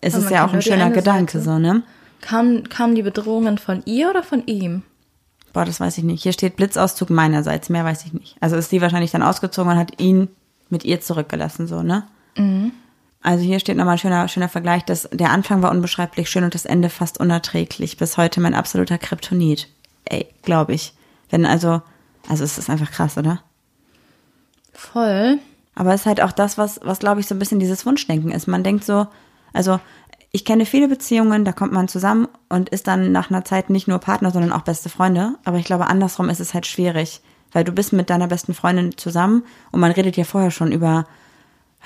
Es Aber ist ja auch ein schöner Gedanke, Seite. so, ne? Kamen kamen die Bedrohungen von ihr oder von ihm? Boah, das weiß ich nicht. Hier steht Blitzauszug meinerseits, mehr weiß ich nicht. Also ist sie wahrscheinlich dann ausgezogen und hat ihn mit ihr zurückgelassen, so, ne? Also hier steht nochmal ein schöner, schöner Vergleich, dass der Anfang war unbeschreiblich schön und das Ende fast unerträglich. Bis heute mein absoluter Kryptonit. Ey, glaube ich. Wenn also, also es ist einfach krass, oder? Voll. Aber es ist halt auch das, was, was glaube ich, so ein bisschen dieses Wunschdenken ist. Man denkt so, also ich kenne viele Beziehungen, da kommt man zusammen und ist dann nach einer Zeit nicht nur Partner, sondern auch beste Freunde. Aber ich glaube, andersrum ist es halt schwierig, weil du bist mit deiner besten Freundin zusammen und man redet ja vorher schon über,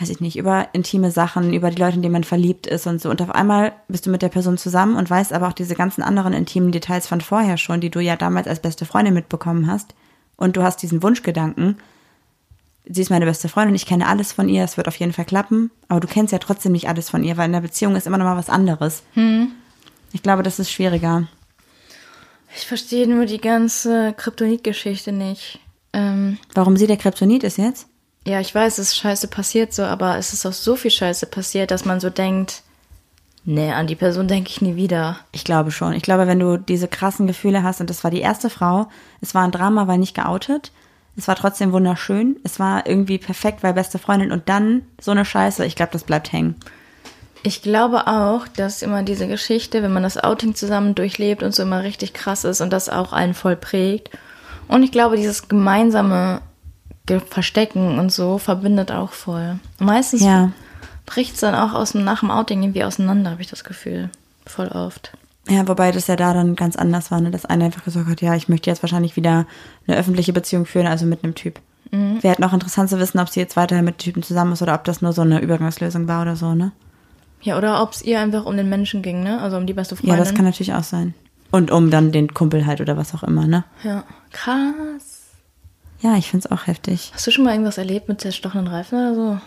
weiß ich nicht, über intime Sachen, über die Leute, in die man verliebt ist und so. Und auf einmal bist du mit der Person zusammen und weißt aber auch diese ganzen anderen intimen Details von vorher schon, die du ja damals als beste Freundin mitbekommen hast. Und du hast diesen Wunschgedanken, sie ist meine beste Freundin, ich kenne alles von ihr, es wird auf jeden Fall klappen, aber du kennst ja trotzdem nicht alles von ihr, weil in der Beziehung ist immer noch mal was anderes. Ich glaube, das ist schwieriger. Ich verstehe nur die ganze Kryptonit-Geschichte nicht. Ähm, Warum sie der Kryptonit ist jetzt? ja, ich weiß, es ist scheiße passiert so, aber es ist auch so viel Scheiße passiert, dass man so denkt, nee, an die Person denke ich nie wieder. Ich glaube schon. Ich glaube, wenn du diese krassen Gefühle hast, und das war die erste Frau, es war ein Drama, weil nicht geoutet, es war trotzdem wunderschön, es war irgendwie perfekt, weil beste Freundin und dann so eine Scheiße, ich glaube, das bleibt hängen. Ich glaube auch, dass immer diese Geschichte, wenn man das Outing zusammen durchlebt und so immer richtig krass ist und das auch einen voll prägt. Und ich glaube, dieses gemeinsame Ge- Verstecken und so verbindet auch voll. Meistens Ja. bricht es dann auch aus dem, nach dem Outing irgendwie auseinander, habe ich das Gefühl. Voll oft. Ja, wobei das ja da dann ganz anders war, ne? dass einer einfach gesagt hat, ja, ich möchte jetzt wahrscheinlich wieder eine öffentliche Beziehung führen, also mit einem Typ. Wäre halt noch interessant zu wissen, ob sie jetzt weiterhin mit Typen zusammen ist oder ob das nur so eine Übergangslösung war oder so, ne? Ja, oder ob es ihr einfach um den Menschen ging, ne? Also um die beste Freundin. Ja, das kann natürlich auch sein. Und um dann den Kumpel halt oder was auch immer, ne? Ja. Krass. Ja, ich find's auch heftig. Hast du schon mal irgendwas erlebt mit zerstochenen Reifen oder so?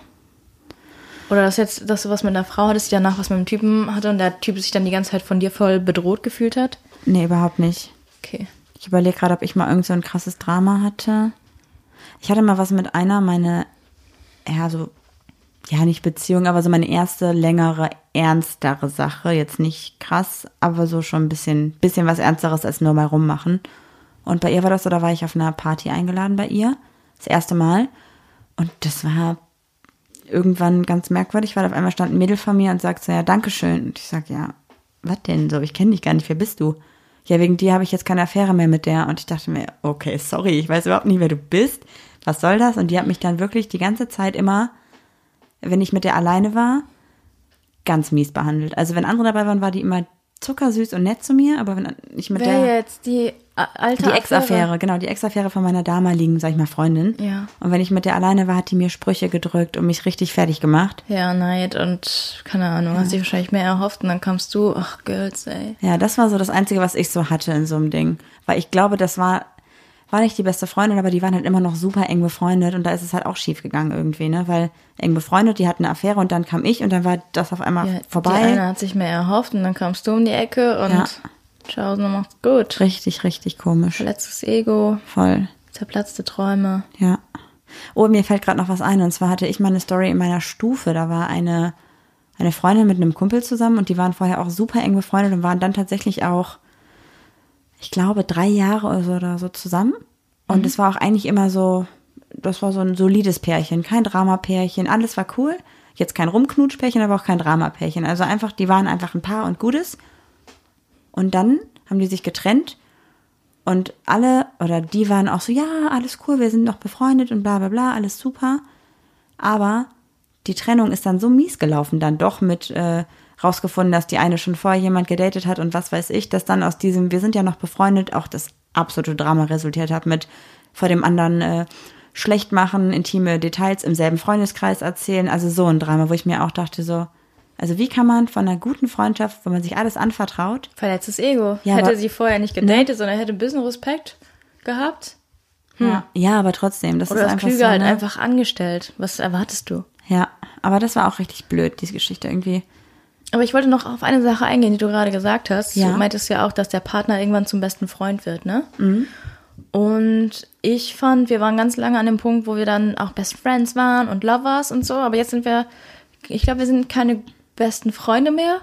Oder dass jetzt, dass du was mit einer Frau hattest, die danach was mit einem Typen hatte und der Typ sich dann die ganze Zeit von dir voll bedroht gefühlt hat? Nee, überhaupt nicht. Okay. Ich überlege gerade, ob ich mal irgend so ein krasses Drama hatte. Ich hatte mal was mit einer, meine, ja, so, ja, nicht Beziehung, aber so meine erste längere, ernstere Sache. Jetzt nicht krass, aber so schon ein bisschen, bisschen was Ernsteres als nur mal rummachen. Und bei ihr war das so, da war ich auf einer Party eingeladen bei ihr. Das erste Mal. Und das war irgendwann ganz merkwürdig, weil auf einmal stand ein Mädel vor mir und sagt so, ja, Dankeschön. Und ich sag, ja, was denn so? Ich kenne dich gar nicht, wer bist du? Ja, wegen dir habe ich jetzt keine Affäre mehr mit der. Und ich dachte mir, okay, sorry, ich weiß überhaupt nicht, wer du bist. Was soll das? Und die hat mich dann wirklich die ganze Zeit immer, wenn ich mit der alleine war, ganz mies behandelt. Also wenn andere dabei waren, war die immer zuckersüß und nett zu mir, aber wenn ich mit Wer der jetzt die a- alte die Ex-Affäre, genau, die Ex-Affäre von meiner damaligen, sag ich mal, Freundin. Ja. Und wenn ich mit der alleine war, hat die mir Sprüche gedrückt und mich richtig fertig gemacht. Ja, Neid und keine Ahnung, hast dich wahrscheinlich mehr erhofft und dann kamst du, ach Girls, ey. Ja, das war so das Einzige, was ich so hatte in so einem Ding. Weil ich glaube, das war, war nicht die beste Freundin, aber die waren halt immer noch super eng befreundet und da ist es halt auch schief gegangen irgendwie, ne? Weil eng befreundet, die hatten eine Affäre und dann kam ich und dann war das auf einmal Ja, Die vorbei. eine hat sich mehr erhofft und dann kamst du um die Ecke und Ja. ciao, so macht's gut. Richtig, richtig komisch. Verletztes Ego, Voll. zerplatzte Träume. Ja. Oh, mir fällt gerade noch was ein. Und zwar hatte ich mal eine Story in meiner Stufe. Da war eine, eine Freundin mit einem Kumpel zusammen und die waren vorher auch super eng befreundet und waren dann tatsächlich auch, ich glaube, drei Jahre oder so, zusammen. Und es war auch eigentlich immer so, das war so ein solides Pärchen, kein Dramapärchen, alles war cool. Jetzt kein Rumknutschpärchen, aber auch kein Dramapärchen. Also einfach, die waren einfach ein Paar und Gutes. Und dann haben die sich getrennt und alle, oder die waren auch so, ja, alles cool, wir sind noch befreundet und bla bla bla, alles super. Aber die Trennung ist dann so mies gelaufen, dann doch mit, äh, rausgefunden, dass die eine schon vorher jemand gedatet hat und was weiß ich, dass dann aus diesem, wir sind ja noch befreundet, auch das absolute Drama resultiert hat mit vor dem anderen äh, schlecht machen, intime Details im selben Freundeskreis erzählen. Also so ein Drama, wo ich mir auch dachte, so, also wie kann man von einer guten Freundschaft, wo man sich alles anvertraut, Verletztes Ego. Ja, hätte aber- sie vorher nicht gedatet, sondern hätte ein bisschen Respekt gehabt. ja, ja, aber trotzdem, das Oder ist das einfach Klüger so, halt ne? einfach angestellt. Was erwartest du? Ja, aber das war auch richtig blöd, diese Geschichte irgendwie. Aber ich wollte noch auf eine Sache eingehen, die du gerade gesagt hast. Ja. Du meintest ja auch, dass der Partner irgendwann zum besten Freund wird, ne? Und ich fand, wir waren ganz lange an dem Punkt, wo wir dann auch Best Friends waren und Lovers und so. Aber jetzt sind wir, ich glaube, wir sind keine besten Freunde mehr,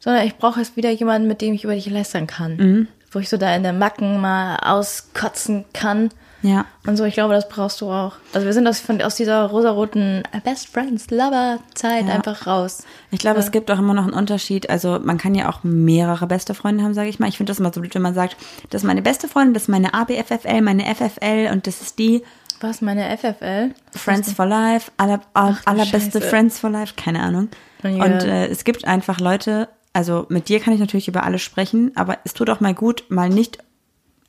sondern ich brauche jetzt wieder jemanden, mit dem ich über dich lästern kann. Wo ich so da in der Macken mal auskotzen kann. Ja, Und so, ich glaube, das brauchst du auch. Also wir sind aus, von, aus dieser rosaroten Best Friends, Lover Zeit Ja. einfach raus. ich glaube, es gibt auch immer noch einen Unterschied. Also man kann ja auch mehrere beste Freunde haben, sage ich mal. Ich finde das immer so blöd, wenn man sagt, das ist meine beste Freundin, das ist meine ABFFL, meine FFL und das ist die Was, meine FFL? Friends for Life, aller, aller, allerbeste. Friends for Life, keine Ahnung. Und äh, es gibt einfach Leute, also mit dir kann ich natürlich über alles sprechen, aber es tut auch mal gut, mal nicht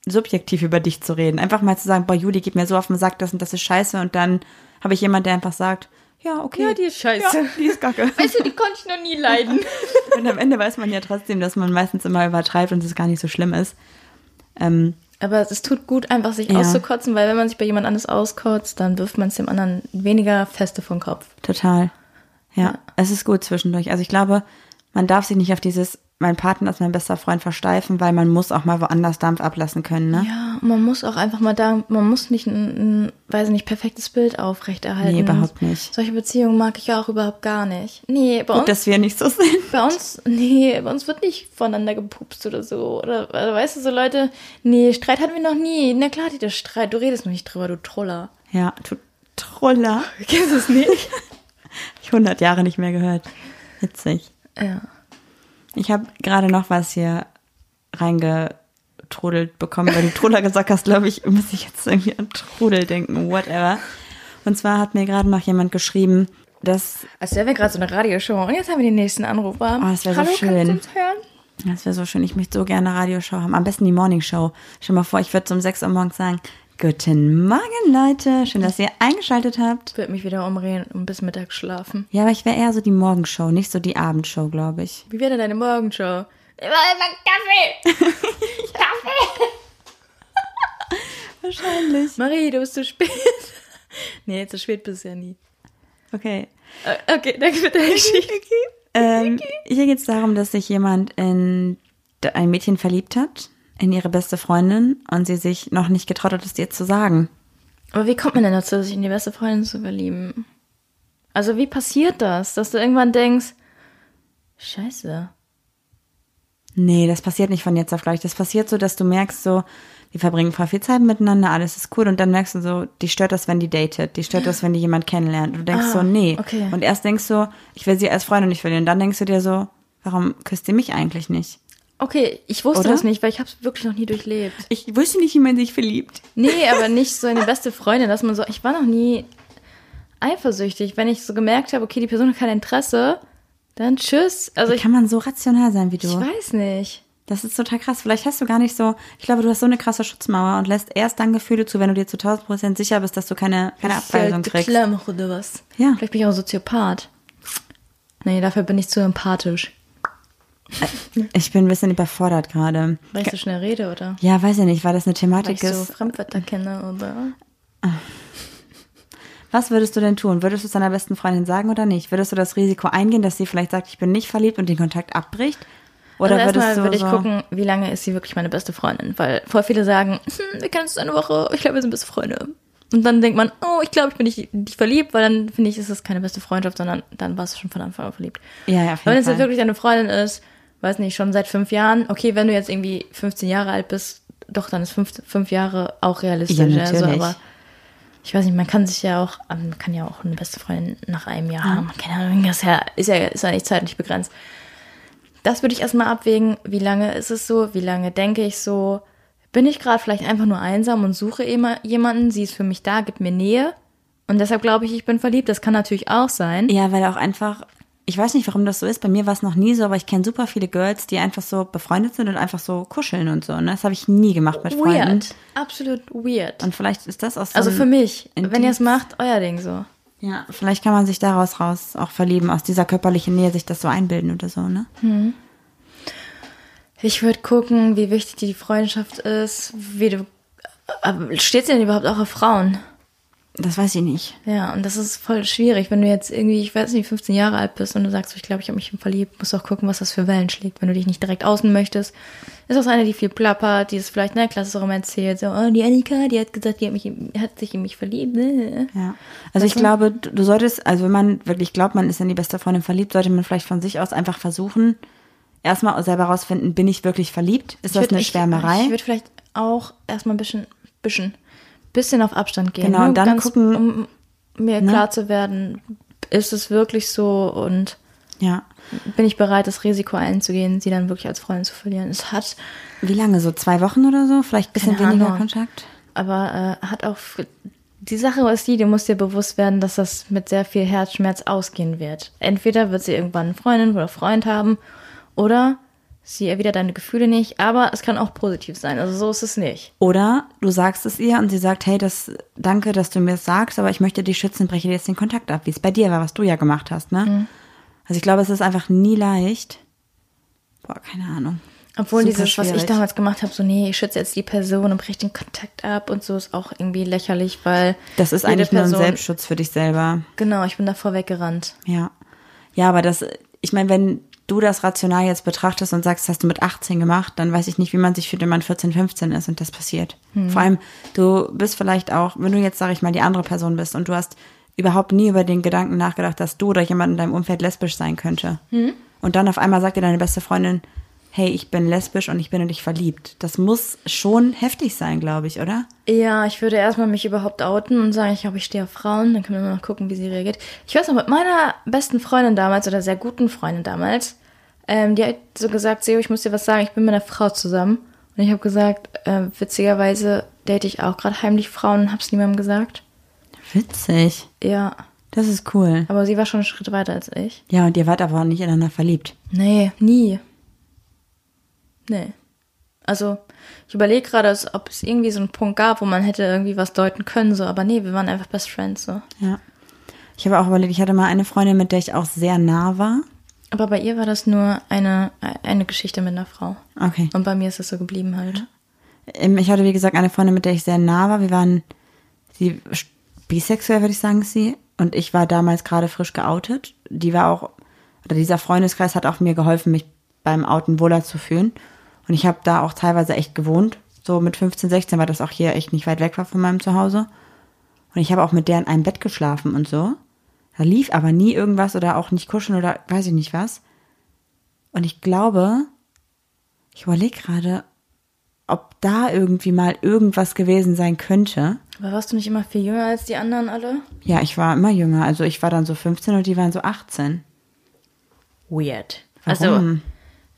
subjektiv über dich zu reden. Einfach mal zu sagen, boah, Juli geht mir so auf den Sack, das und das ist scheiße. Und dann habe ich jemand, der einfach sagt, ja, okay. Ja, die ist scheiße. Ja, die ist kacke. Weißt du, die konnte ich noch nie leiden. und am Ende weiß man ja trotzdem, dass man meistens immer übertreibt und es gar nicht so schlimm ist. Ähm, Aber es tut gut, einfach sich Ja. auszukotzen, weil wenn man sich bei jemand anders auskotzt, dann wirft man es dem anderen weniger feste vom Kopf. Total. Ja, es ist gut zwischendurch. Also ich glaube, man darf sich nicht auf dieses, mein Partner ist mein bester Freund versteifen, weil man muss auch mal woanders Dampf ablassen können, ne? Ja, man muss auch einfach mal da, man muss nicht ein, ein weiß nicht, perfektes Bild aufrechterhalten. Nee, überhaupt nicht. Solche Beziehungen mag ich ja auch überhaupt gar nicht. Nee, bei Gut, uns, dass wir nicht so sind. bei uns, nee, bei uns wird nicht voneinander gepupst oder so. Oder, also, weißt du, so Leute, nee, Streit hatten wir noch nie. Na klar, die das Streit, du redest noch nicht drüber, du Troller. Ja, du Troller. Kennst du es nicht? Ich 100 Jahre nicht mehr gehört. Witzig. Ja. Ich habe gerade noch was hier reingetrudelt bekommen, weil du Troller gesagt hast, glaube ich, muss ich jetzt irgendwie an Trudel denken, whatever. Und zwar hat mir gerade noch jemand geschrieben, dass, Also wäre gerade so eine Radioshow. Und jetzt haben wir den nächsten Anrufer. Oh, das wär so schön. Kannst du uns hören? das wäre so schön, ich möchte so gerne eine Radioshow haben, am besten die Morning Show. Stell dir mal vor, ich würde um 6 Uhr morgens sagen, guten Morgen Leute, schön, dass ihr eingeschaltet habt. Ich würde mich wieder umreden und bis Mittag schlafen. Ja, aber ich wäre eher so die Morgenshow, nicht so die Abendshow, glaube ich. Wie wäre denn deine Morgenshow? Immer immer Kaffee! Kaffee! Wahrscheinlich. Marie, du bist zu spät. nee, zu spät bist du ja nie. Okay. Äh, Okay, danke für deine Geschichte. Ähm, hier geht es darum, dass sich jemand in ein Mädchen verliebt hat, in ihre beste Freundin, und sie sich noch nicht getraut hat, es ihr zu sagen. Aber wie kommt man denn dazu, sich in die beste Freundin zu verlieben? Also wie passiert das, dass du irgendwann denkst, scheiße. Nee, das passiert nicht von jetzt auf gleich. Das passiert so, dass du merkst, so, die verbringen voll viel Zeit miteinander, alles ist cool, und dann merkst du so, die stört das, wenn die datet, die stört das, wenn die jemand kennenlernt. Und du denkst Ah, so, nee. okay. Und erst denkst du, ich will sie als Freundin nicht verlieren. Und dann denkst du dir so, warum küsst ihr mich eigentlich nicht? Okay, ich wusste Oder? das nicht, weil ich habe es wirklich noch nie durchlebt. Ich wusste nicht, wie man sich verliebt. Nee, aber nicht so eine beste Freundin, dass man so, ich war noch nie eifersüchtig. Wenn ich so gemerkt habe, okay, die Person hat kein Interesse, dann tschüss. Also Wie ich, kann man so rational sein wie du? ich weiß nicht. Das ist total krass. Vielleicht hast du gar nicht so, ich glaube, du hast so eine krasse Schutzmauer und lässt erst dann Gefühle zu, wenn du dir zu 1000 Prozent sicher bist, dass du keine, keine Abweisung kriegst. Oder was? Ja. Vielleicht bin ich auch Soziopath. Nee, dafür bin ich zu empathisch. Ich bin ein bisschen überfordert gerade. Weil ich so schnell rede, oder? Ja, weiß ich nicht, weil das eine Weil Thematik ich so ist. Fremdwörter kenne, oder? Was würdest du denn tun? Würdest du es deiner besten Freundin sagen oder nicht? Würdest du das Risiko eingehen, dass sie vielleicht sagt, ich bin nicht verliebt und den Kontakt abbricht? Oder also erstmal würde ich so, gucken, wie lange ist sie wirklich meine beste Freundin? Weil voll viele sagen, hm, wir kennen uns eine Woche, ich glaube, wir sind beste Freunde. Und dann denkt man, oh, ich glaube, ich bin nicht, nicht verliebt, weil dann finde ich, ist das keine beste Freundschaft, sondern dann warst du schon von Anfang an verliebt. Ja, ja, auf Wenn jeden es jetzt wirklich deine Freundin ist, weiß nicht, schon seit fünf Jahren, okay, wenn du jetzt irgendwie 15 Jahre alt bist, doch, dann ist fünf, fünf Jahre auch realistisch. Ja, natürlich. aber ich weiß nicht, man kann sich ja auch, man kann ja auch eine beste Freundin nach einem Jahr haben. Keine Ahnung, das ist ja, ist ja, ist ja nicht zeitlich begrenzt. Das würde ich erstmal abwägen, wie lange ist es so, wie lange denke ich so, bin ich gerade vielleicht einfach nur einsam und suche immer jemanden, sie ist für mich da, gibt mir Nähe. Und deshalb glaube ich, ich bin verliebt. Das kann natürlich auch sein. Ja, weil auch einfach, ich weiß nicht, warum das so ist. Bei mir war es noch nie so, aber ich kenne super viele Girls, die einfach so befreundet sind und einfach so kuscheln und so. Ne? Das habe ich nie gemacht mit Freunden. Weird. Absolut weird. Und vielleicht ist das auch so. also für mich, wenn ihr es macht, euer Ding so. Ja, vielleicht kann man sich daraus raus auch verlieben, aus dieser körperlichen Nähe sich das so einbilden oder so, ne? Ich würde gucken, wie wichtig die Freundschaft ist, wie du. Aber steht sie denn überhaupt auch auf Frauen? Das weiß ich nicht. Ja, und das ist voll schwierig, wenn du jetzt irgendwie, ich weiß nicht, 15 Jahre alt bist und du sagst, so, ich glaube, ich habe mich verliebt, musst auch gucken, was das für Wellen schlägt, wenn du dich nicht direkt außen möchtest. Ist das eine, die viel plappert, die es vielleicht, ne, klasse rum erzählt, so, oh, die Annika, die hat gesagt, die hat, mich, in- hat sich in mich verliebt, ne? Ja. Also ich glaube, du solltest, also wenn man wirklich glaubt, man ist in die beste Freundin verliebt, sollte man vielleicht von sich aus einfach versuchen, erstmal selber rausfinden, bin ich wirklich verliebt? Ist das würd- eine ich, Schwärmerei? Ich würde vielleicht auch erstmal ein bisschen, bisschen, bisschen auf Abstand gehen. Genau, nur und dann ganz, gucken, ne? um mir klar zu werden, ist es wirklich so und ja. bin ich bereit, das Risiko einzugehen, sie dann wirklich als Freundin zu verlieren. Es hat, Wie lange? So zwei Wochen oder so? Vielleicht ein bisschen weniger Ahnung. Kontakt? aber äh, hat auch, die Sache ist die, du musst dir bewusst werden, dass das mit sehr viel Herzschmerz ausgehen wird. Entweder wird sie irgendwann eine Freundin oder Freund haben oder sie erwidert deine Gefühle nicht, aber es kann auch positiv sein. Also so ist es nicht. Oder du sagst es ihr und sie sagt, hey, das, danke, dass du mir das sagst, aber ich möchte dich schützen, breche dir jetzt den Kontakt ab, wie es bei dir war, was du ja gemacht hast, ne? Mhm. Also ich glaube, es ist einfach nie leicht. Boah, keine Ahnung. Obwohl Super dieses, was ich schwierig. damals gemacht habe, so, nee, ich schütze jetzt die Person und breche den Kontakt ab und so, ist auch irgendwie lächerlich, weil. Das ist eigentlich nur ein Person- Selbstschutz für dich selber. Genau, ich bin davor weggerannt. Ja. Ja, aber das, ich meine, wenn du das rational jetzt betrachtest und sagst, das hast du mit 18 gemacht, dann weiß ich nicht, wie man sich fühlt, wenn man 14, 15 ist und das passiert. Vor allem, du bist vielleicht auch, wenn du jetzt, sage ich mal, die andere Person bist und du hast überhaupt nie über den Gedanken nachgedacht, dass du oder jemand in deinem Umfeld lesbisch sein könnte. Und dann auf einmal sagt dir deine beste Freundin, hey, ich bin lesbisch und ich bin in dich verliebt. Das muss schon heftig sein, glaube ich, oder? Ja, ich würde erstmal mich überhaupt outen und sagen, ich glaube, ich stehe auf Frauen. Dann können wir mal gucken, wie sie reagiert. Ich weiß noch, mit meiner besten Freundin damals oder sehr guten Freundin damals, ähm, die hat so gesagt, Seo, ich muss dir was sagen, ich bin mit einer Frau zusammen. Und ich habe gesagt, äh, witzigerweise date ich auch gerade heimlich Frauen und hab's niemandem gesagt. Witzig. Ja, Das ist cool. aber sie war schon einen Schritt weiter als ich. Ja, und ihr wart aber auch nicht ineinander verliebt. Nee, nie. Nee. Also, ich überlege gerade, ob es irgendwie so einen Punkt gab, wo man hätte irgendwie was deuten können, so, aber nee, wir waren einfach Best Friends, so. Ja. Ich habe auch überlegt, ich hatte mal eine Freundin, mit der ich auch sehr nah war. Aber bei ihr war das nur eine, eine Geschichte mit einer Frau. Okay. Und bei mir ist es so geblieben halt. Ähm, Ich hatte, wie gesagt, eine Freundin, mit der ich sehr nah war. Wir waren sie bisexuell, würde ich sagen, sie. Und ich war damals gerade frisch geoutet. Die war auch, oder dieser Freundeskreis hat auch mir geholfen, mich beim Outen wohler zu fühlen. Und ich habe da auch teilweise echt gewohnt. So mit 15, 16, weil das auch hier echt nicht weit weg war von meinem Zuhause. Und ich habe auch mit der in einem Bett geschlafen und so. Da lief aber nie irgendwas oder auch nicht kuscheln oder weiß ich nicht was. Und ich glaube, ich überlege gerade, ob da irgendwie mal irgendwas gewesen sein könnte. Aber warst du nicht immer viel jünger als die anderen alle? Ja, ich war immer jünger. Also ich war dann so 15 und die waren so 18. Weird. Warum? Also,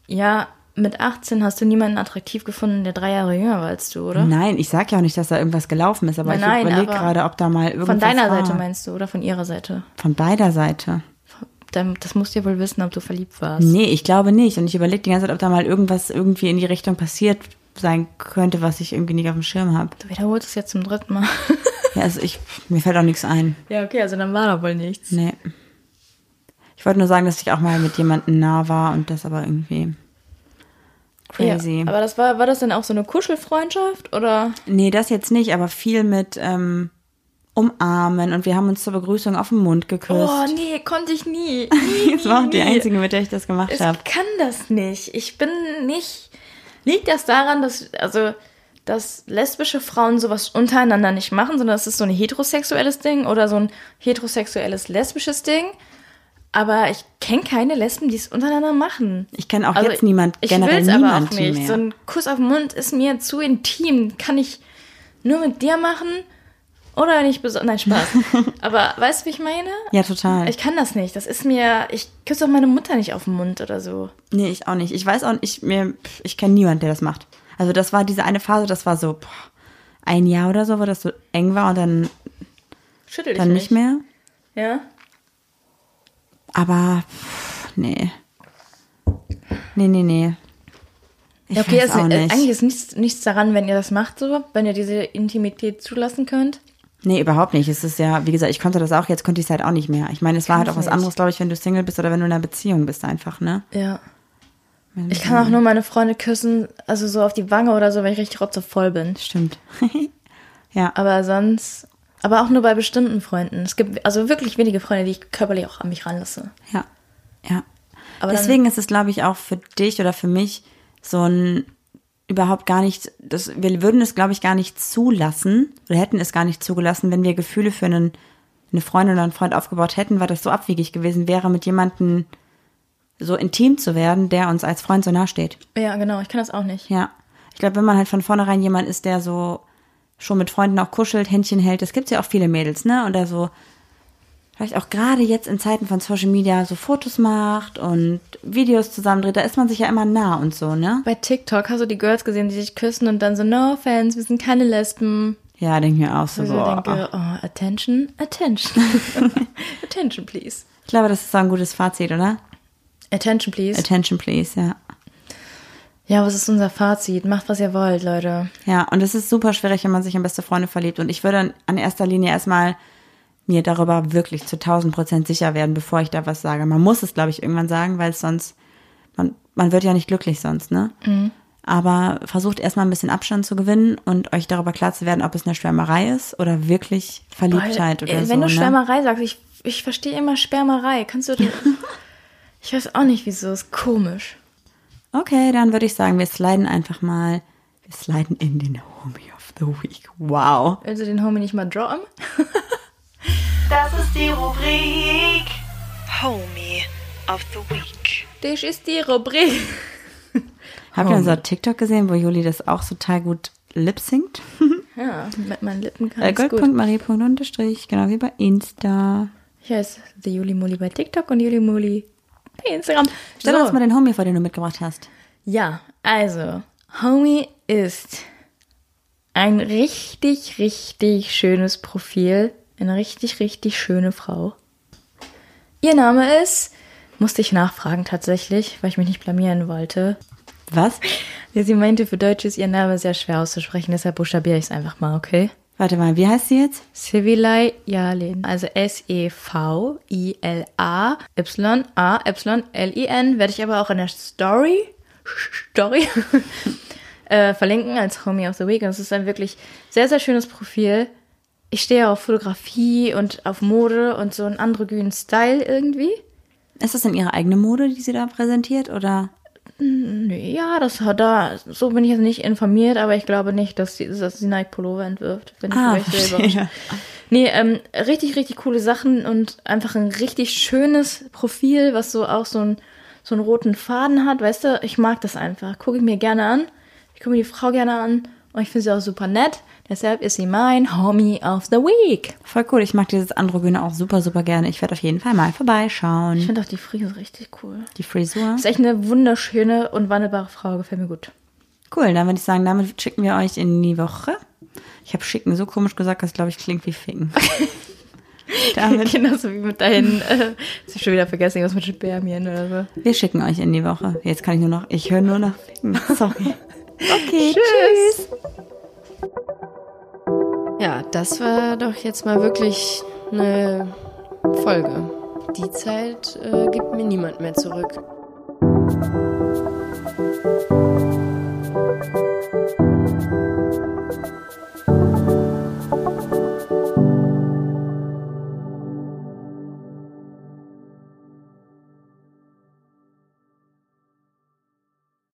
ja, mit 18 hast du niemanden attraktiv gefunden, der drei Jahre jünger war als du, oder? Nein, ich sag ja auch nicht, dass da irgendwas gelaufen ist, aber Nein, ich überlege gerade, ob da mal irgendwas Von deiner war. Seite meinst du, oder von ihrer Seite? Von beider Seite. Das musst du ja wohl wissen, ob du verliebt warst. Nee, ich glaube nicht. Und ich überlege die ganze Zeit, ob da mal irgendwas irgendwie in die Richtung passiert sein könnte, was ich irgendwie nicht auf dem Schirm habe. Du wiederholst es jetzt zum dritten Mal. Ja, also ich, mir fällt auch nichts ein. ja, okay, also dann war da wohl nichts. Nee. Ich wollte nur sagen, dass ich auch mal mit jemandem nah war und das aber irgendwie crazy. Ja, aber das war, war das denn auch so eine Kuschelfreundschaft oder? Nee, das jetzt nicht, aber viel mit ähm, Umarmen und wir haben uns zur Begrüßung auf den Mund geküsst. Oh, nee, konnte ich nie. nie das war auch die einzige, mit der ich das gemacht Ich habe. kann das nicht. Ich bin nicht. Liegt das daran, dass, also, dass lesbische Frauen sowas untereinander nicht machen, sondern es ist so ein heterosexuelles Ding oder so ein heterosexuelles lesbisches Ding? Aber ich kenne keine Lesben, die es untereinander machen. Ich kenne auch Also, jetzt niemand, ich generell aber niemand auch nicht. mehr. So ein Kuss auf den Mund ist mir zu intim. Kann ich nur mit dir machen oder nicht besonders. Nein, Spaß. aber weißt du, wie ich meine? ja, total. Ich kann das nicht. Das ist mir. Ich küsse auch meine Mutter nicht auf den Mund oder so. nee, ich auch nicht. Ich weiß auch nicht, ich, mir, ich kenne niemanden, der das macht. Also das war diese eine Phase, das war so boah, ein Jahr oder so, wo das so eng war und dann, Schüttel dich dann nicht mehr. Ja. Aber nee. Nee, nee, nee. Ich okay, weiß ist, auch äh, nicht. eigentlich ist nichts, nichts daran, wenn ihr das macht, so, wenn ihr diese Intimität zulassen könnt. Nee, überhaupt nicht. Es ist ja, wie gesagt, ich konnte das auch, jetzt konnte ich es halt auch nicht mehr. Ich meine, es war halt auch was ich nicht. anderes, glaube ich, wenn du Single bist oder wenn du in einer Beziehung bist einfach, ne? Ja. Ich kann auch nur meine Freunde küssen, also so auf die Wange oder so, wenn ich richtig rotzevoll bin. Stimmt. ja. Aber sonst, aber auch nur bei bestimmten Freunden. Es gibt also wirklich wenige Freunde, die ich körperlich auch an mich ranlasse. Ja, ja. Aber dann- Deswegen ist es, glaube ich, auch für dich oder für mich so ein überhaupt gar nicht, das, wir würden es, glaube ich, gar nicht zulassen oder hätten es gar nicht zugelassen, wenn wir Gefühle für einen, eine Freundin oder einen Freund aufgebaut hätten, weil das so abwegig gewesen wäre, mit jemandem so intim zu werden, der uns als Freund so nahe steht. Ja, genau, ich kann das auch nicht. Ja. Ich glaube, wenn man halt von vornherein jemand ist, der so schon mit Freunden auch kuschelt, Händchen hält, das gibt's ja auch viele Mädels, ne? Und der so vielleicht auch gerade jetzt in Zeiten von Social Media so Fotos macht und Videos zusammendreht, da ist man sich ja immer nah und so, ne? Bei TikTok hast du die Girls gesehen, die sich küssen und dann so, no offense, wir sind keine Lesben. Ja, denke ich mir auch so. Also ich denke, oh, attention, attention. attention, please. Ich glaube, das ist so ein gutes Fazit, oder? Attention, please. Attention, please, ja. Ja, was ist unser Fazit? Macht, was ihr wollt, Leute. Ja, und es ist super schwierig, wenn man sich in beste Freunde verliebt. Und ich würde an erster Linie erstmal mir darüber wirklich zu 1000 Prozent sicher werden, bevor ich da was sage. Man muss es, glaube ich, irgendwann sagen, weil sonst, man, man wird ja nicht glücklich sonst, ne? Aber versucht erstmal ein bisschen Abstand zu gewinnen und euch darüber klar zu werden, ob es eine Schwärmerei ist oder wirklich Verliebtheit Weil, oder äh, so. Wenn du ne? Schwärmerei sagst, ich, ich verstehe immer Schwärmerei. Kannst du. ich weiß auch nicht, wieso. Ist komisch. Okay, dann würde ich sagen, wir sliden einfach mal, wir sliden in den Homie of the Week. Wow. Willst du den Homie nicht mal droppen? Das ist die Rubrik Homie of the Week. Das ist die Rubrik. Habt ihr unser TikTok gesehen, wo Juli das auch total gut lip singt? Ja, mit meinen Lippen kann Äh, ich's gut. Gold.marie.unterstrich, genau wie bei Insta. Ich heiße The Juli Muli bei TikTok und Juli Muli bei Instagram. Stell So. uns mal den Homie vor, den du mitgebracht hast. Ja, also, Homie ist ein richtig, richtig schönes Profil. Eine richtig, richtig schöne Frau. Ihr Name ist, musste ich nachfragen tatsächlich, weil ich mich nicht blamieren wollte. Was? Ja, sie meinte, für Deutsch ist ihr Name sehr schwer auszusprechen, deshalb buchstabiere ich es einfach mal, okay? Warte mal, wie heißt sie jetzt? Sevilay Yalin. Also S-E-V-I-L-A-Y-A-Y-L-I-N. Werde ich aber auch in der Story, Story äh, verlinken als Homie of the Week. Und es ist ein wirklich sehr, sehr schönes Profil. Ich stehe auf Fotografie und auf Mode und so einen androgynen Style irgendwie. Ist das denn ihre eigene Mode, die sie da präsentiert? Oder? Nee, ja, das hat da, so bin ich jetzt nicht informiert, aber ich glaube nicht, dass sie, dass sie Nike Pullover entwirft. Bin ich Ah, vielleicht überrascht. Nee, ähm, richtig, richtig coole Sachen und einfach ein richtig schönes Profil, was so auch so, ein, so einen roten Faden hat. Weißt du, ich mag das einfach. Gucke ich mir gerne an. Ich gucke mir die Frau gerne an und ich finde sie auch super nett. Deshalb ist sie mein Homie of the Week. Voll cool, ich mag dieses Androgyne auch super, super gerne. Ich werde auf jeden Fall mal Ich vorbeischauen. finde auch die Frise richtig cool. Die Frisur. Ist echt eine wunderschöne und wandelbare Frau. Gefällt mir gut. Cool, dann würde ich sagen, damit schicken wir euch in die Woche. Ich habe schicken so komisch gesagt, dass glaube ich klingt wie ficken. damit, Genauso wie mit deinen, äh, hab ich schon wieder vergessen, was mit Spermien oder so. wir schicken euch in die Woche. Jetzt kann ich nur noch, ich höre nur noch ficken. Sorry. Okay, tschüss. tschüss. Ja, das war doch jetzt mal wirklich eine Folge. Die Zeit äh, gibt mir niemand mehr zurück. Musik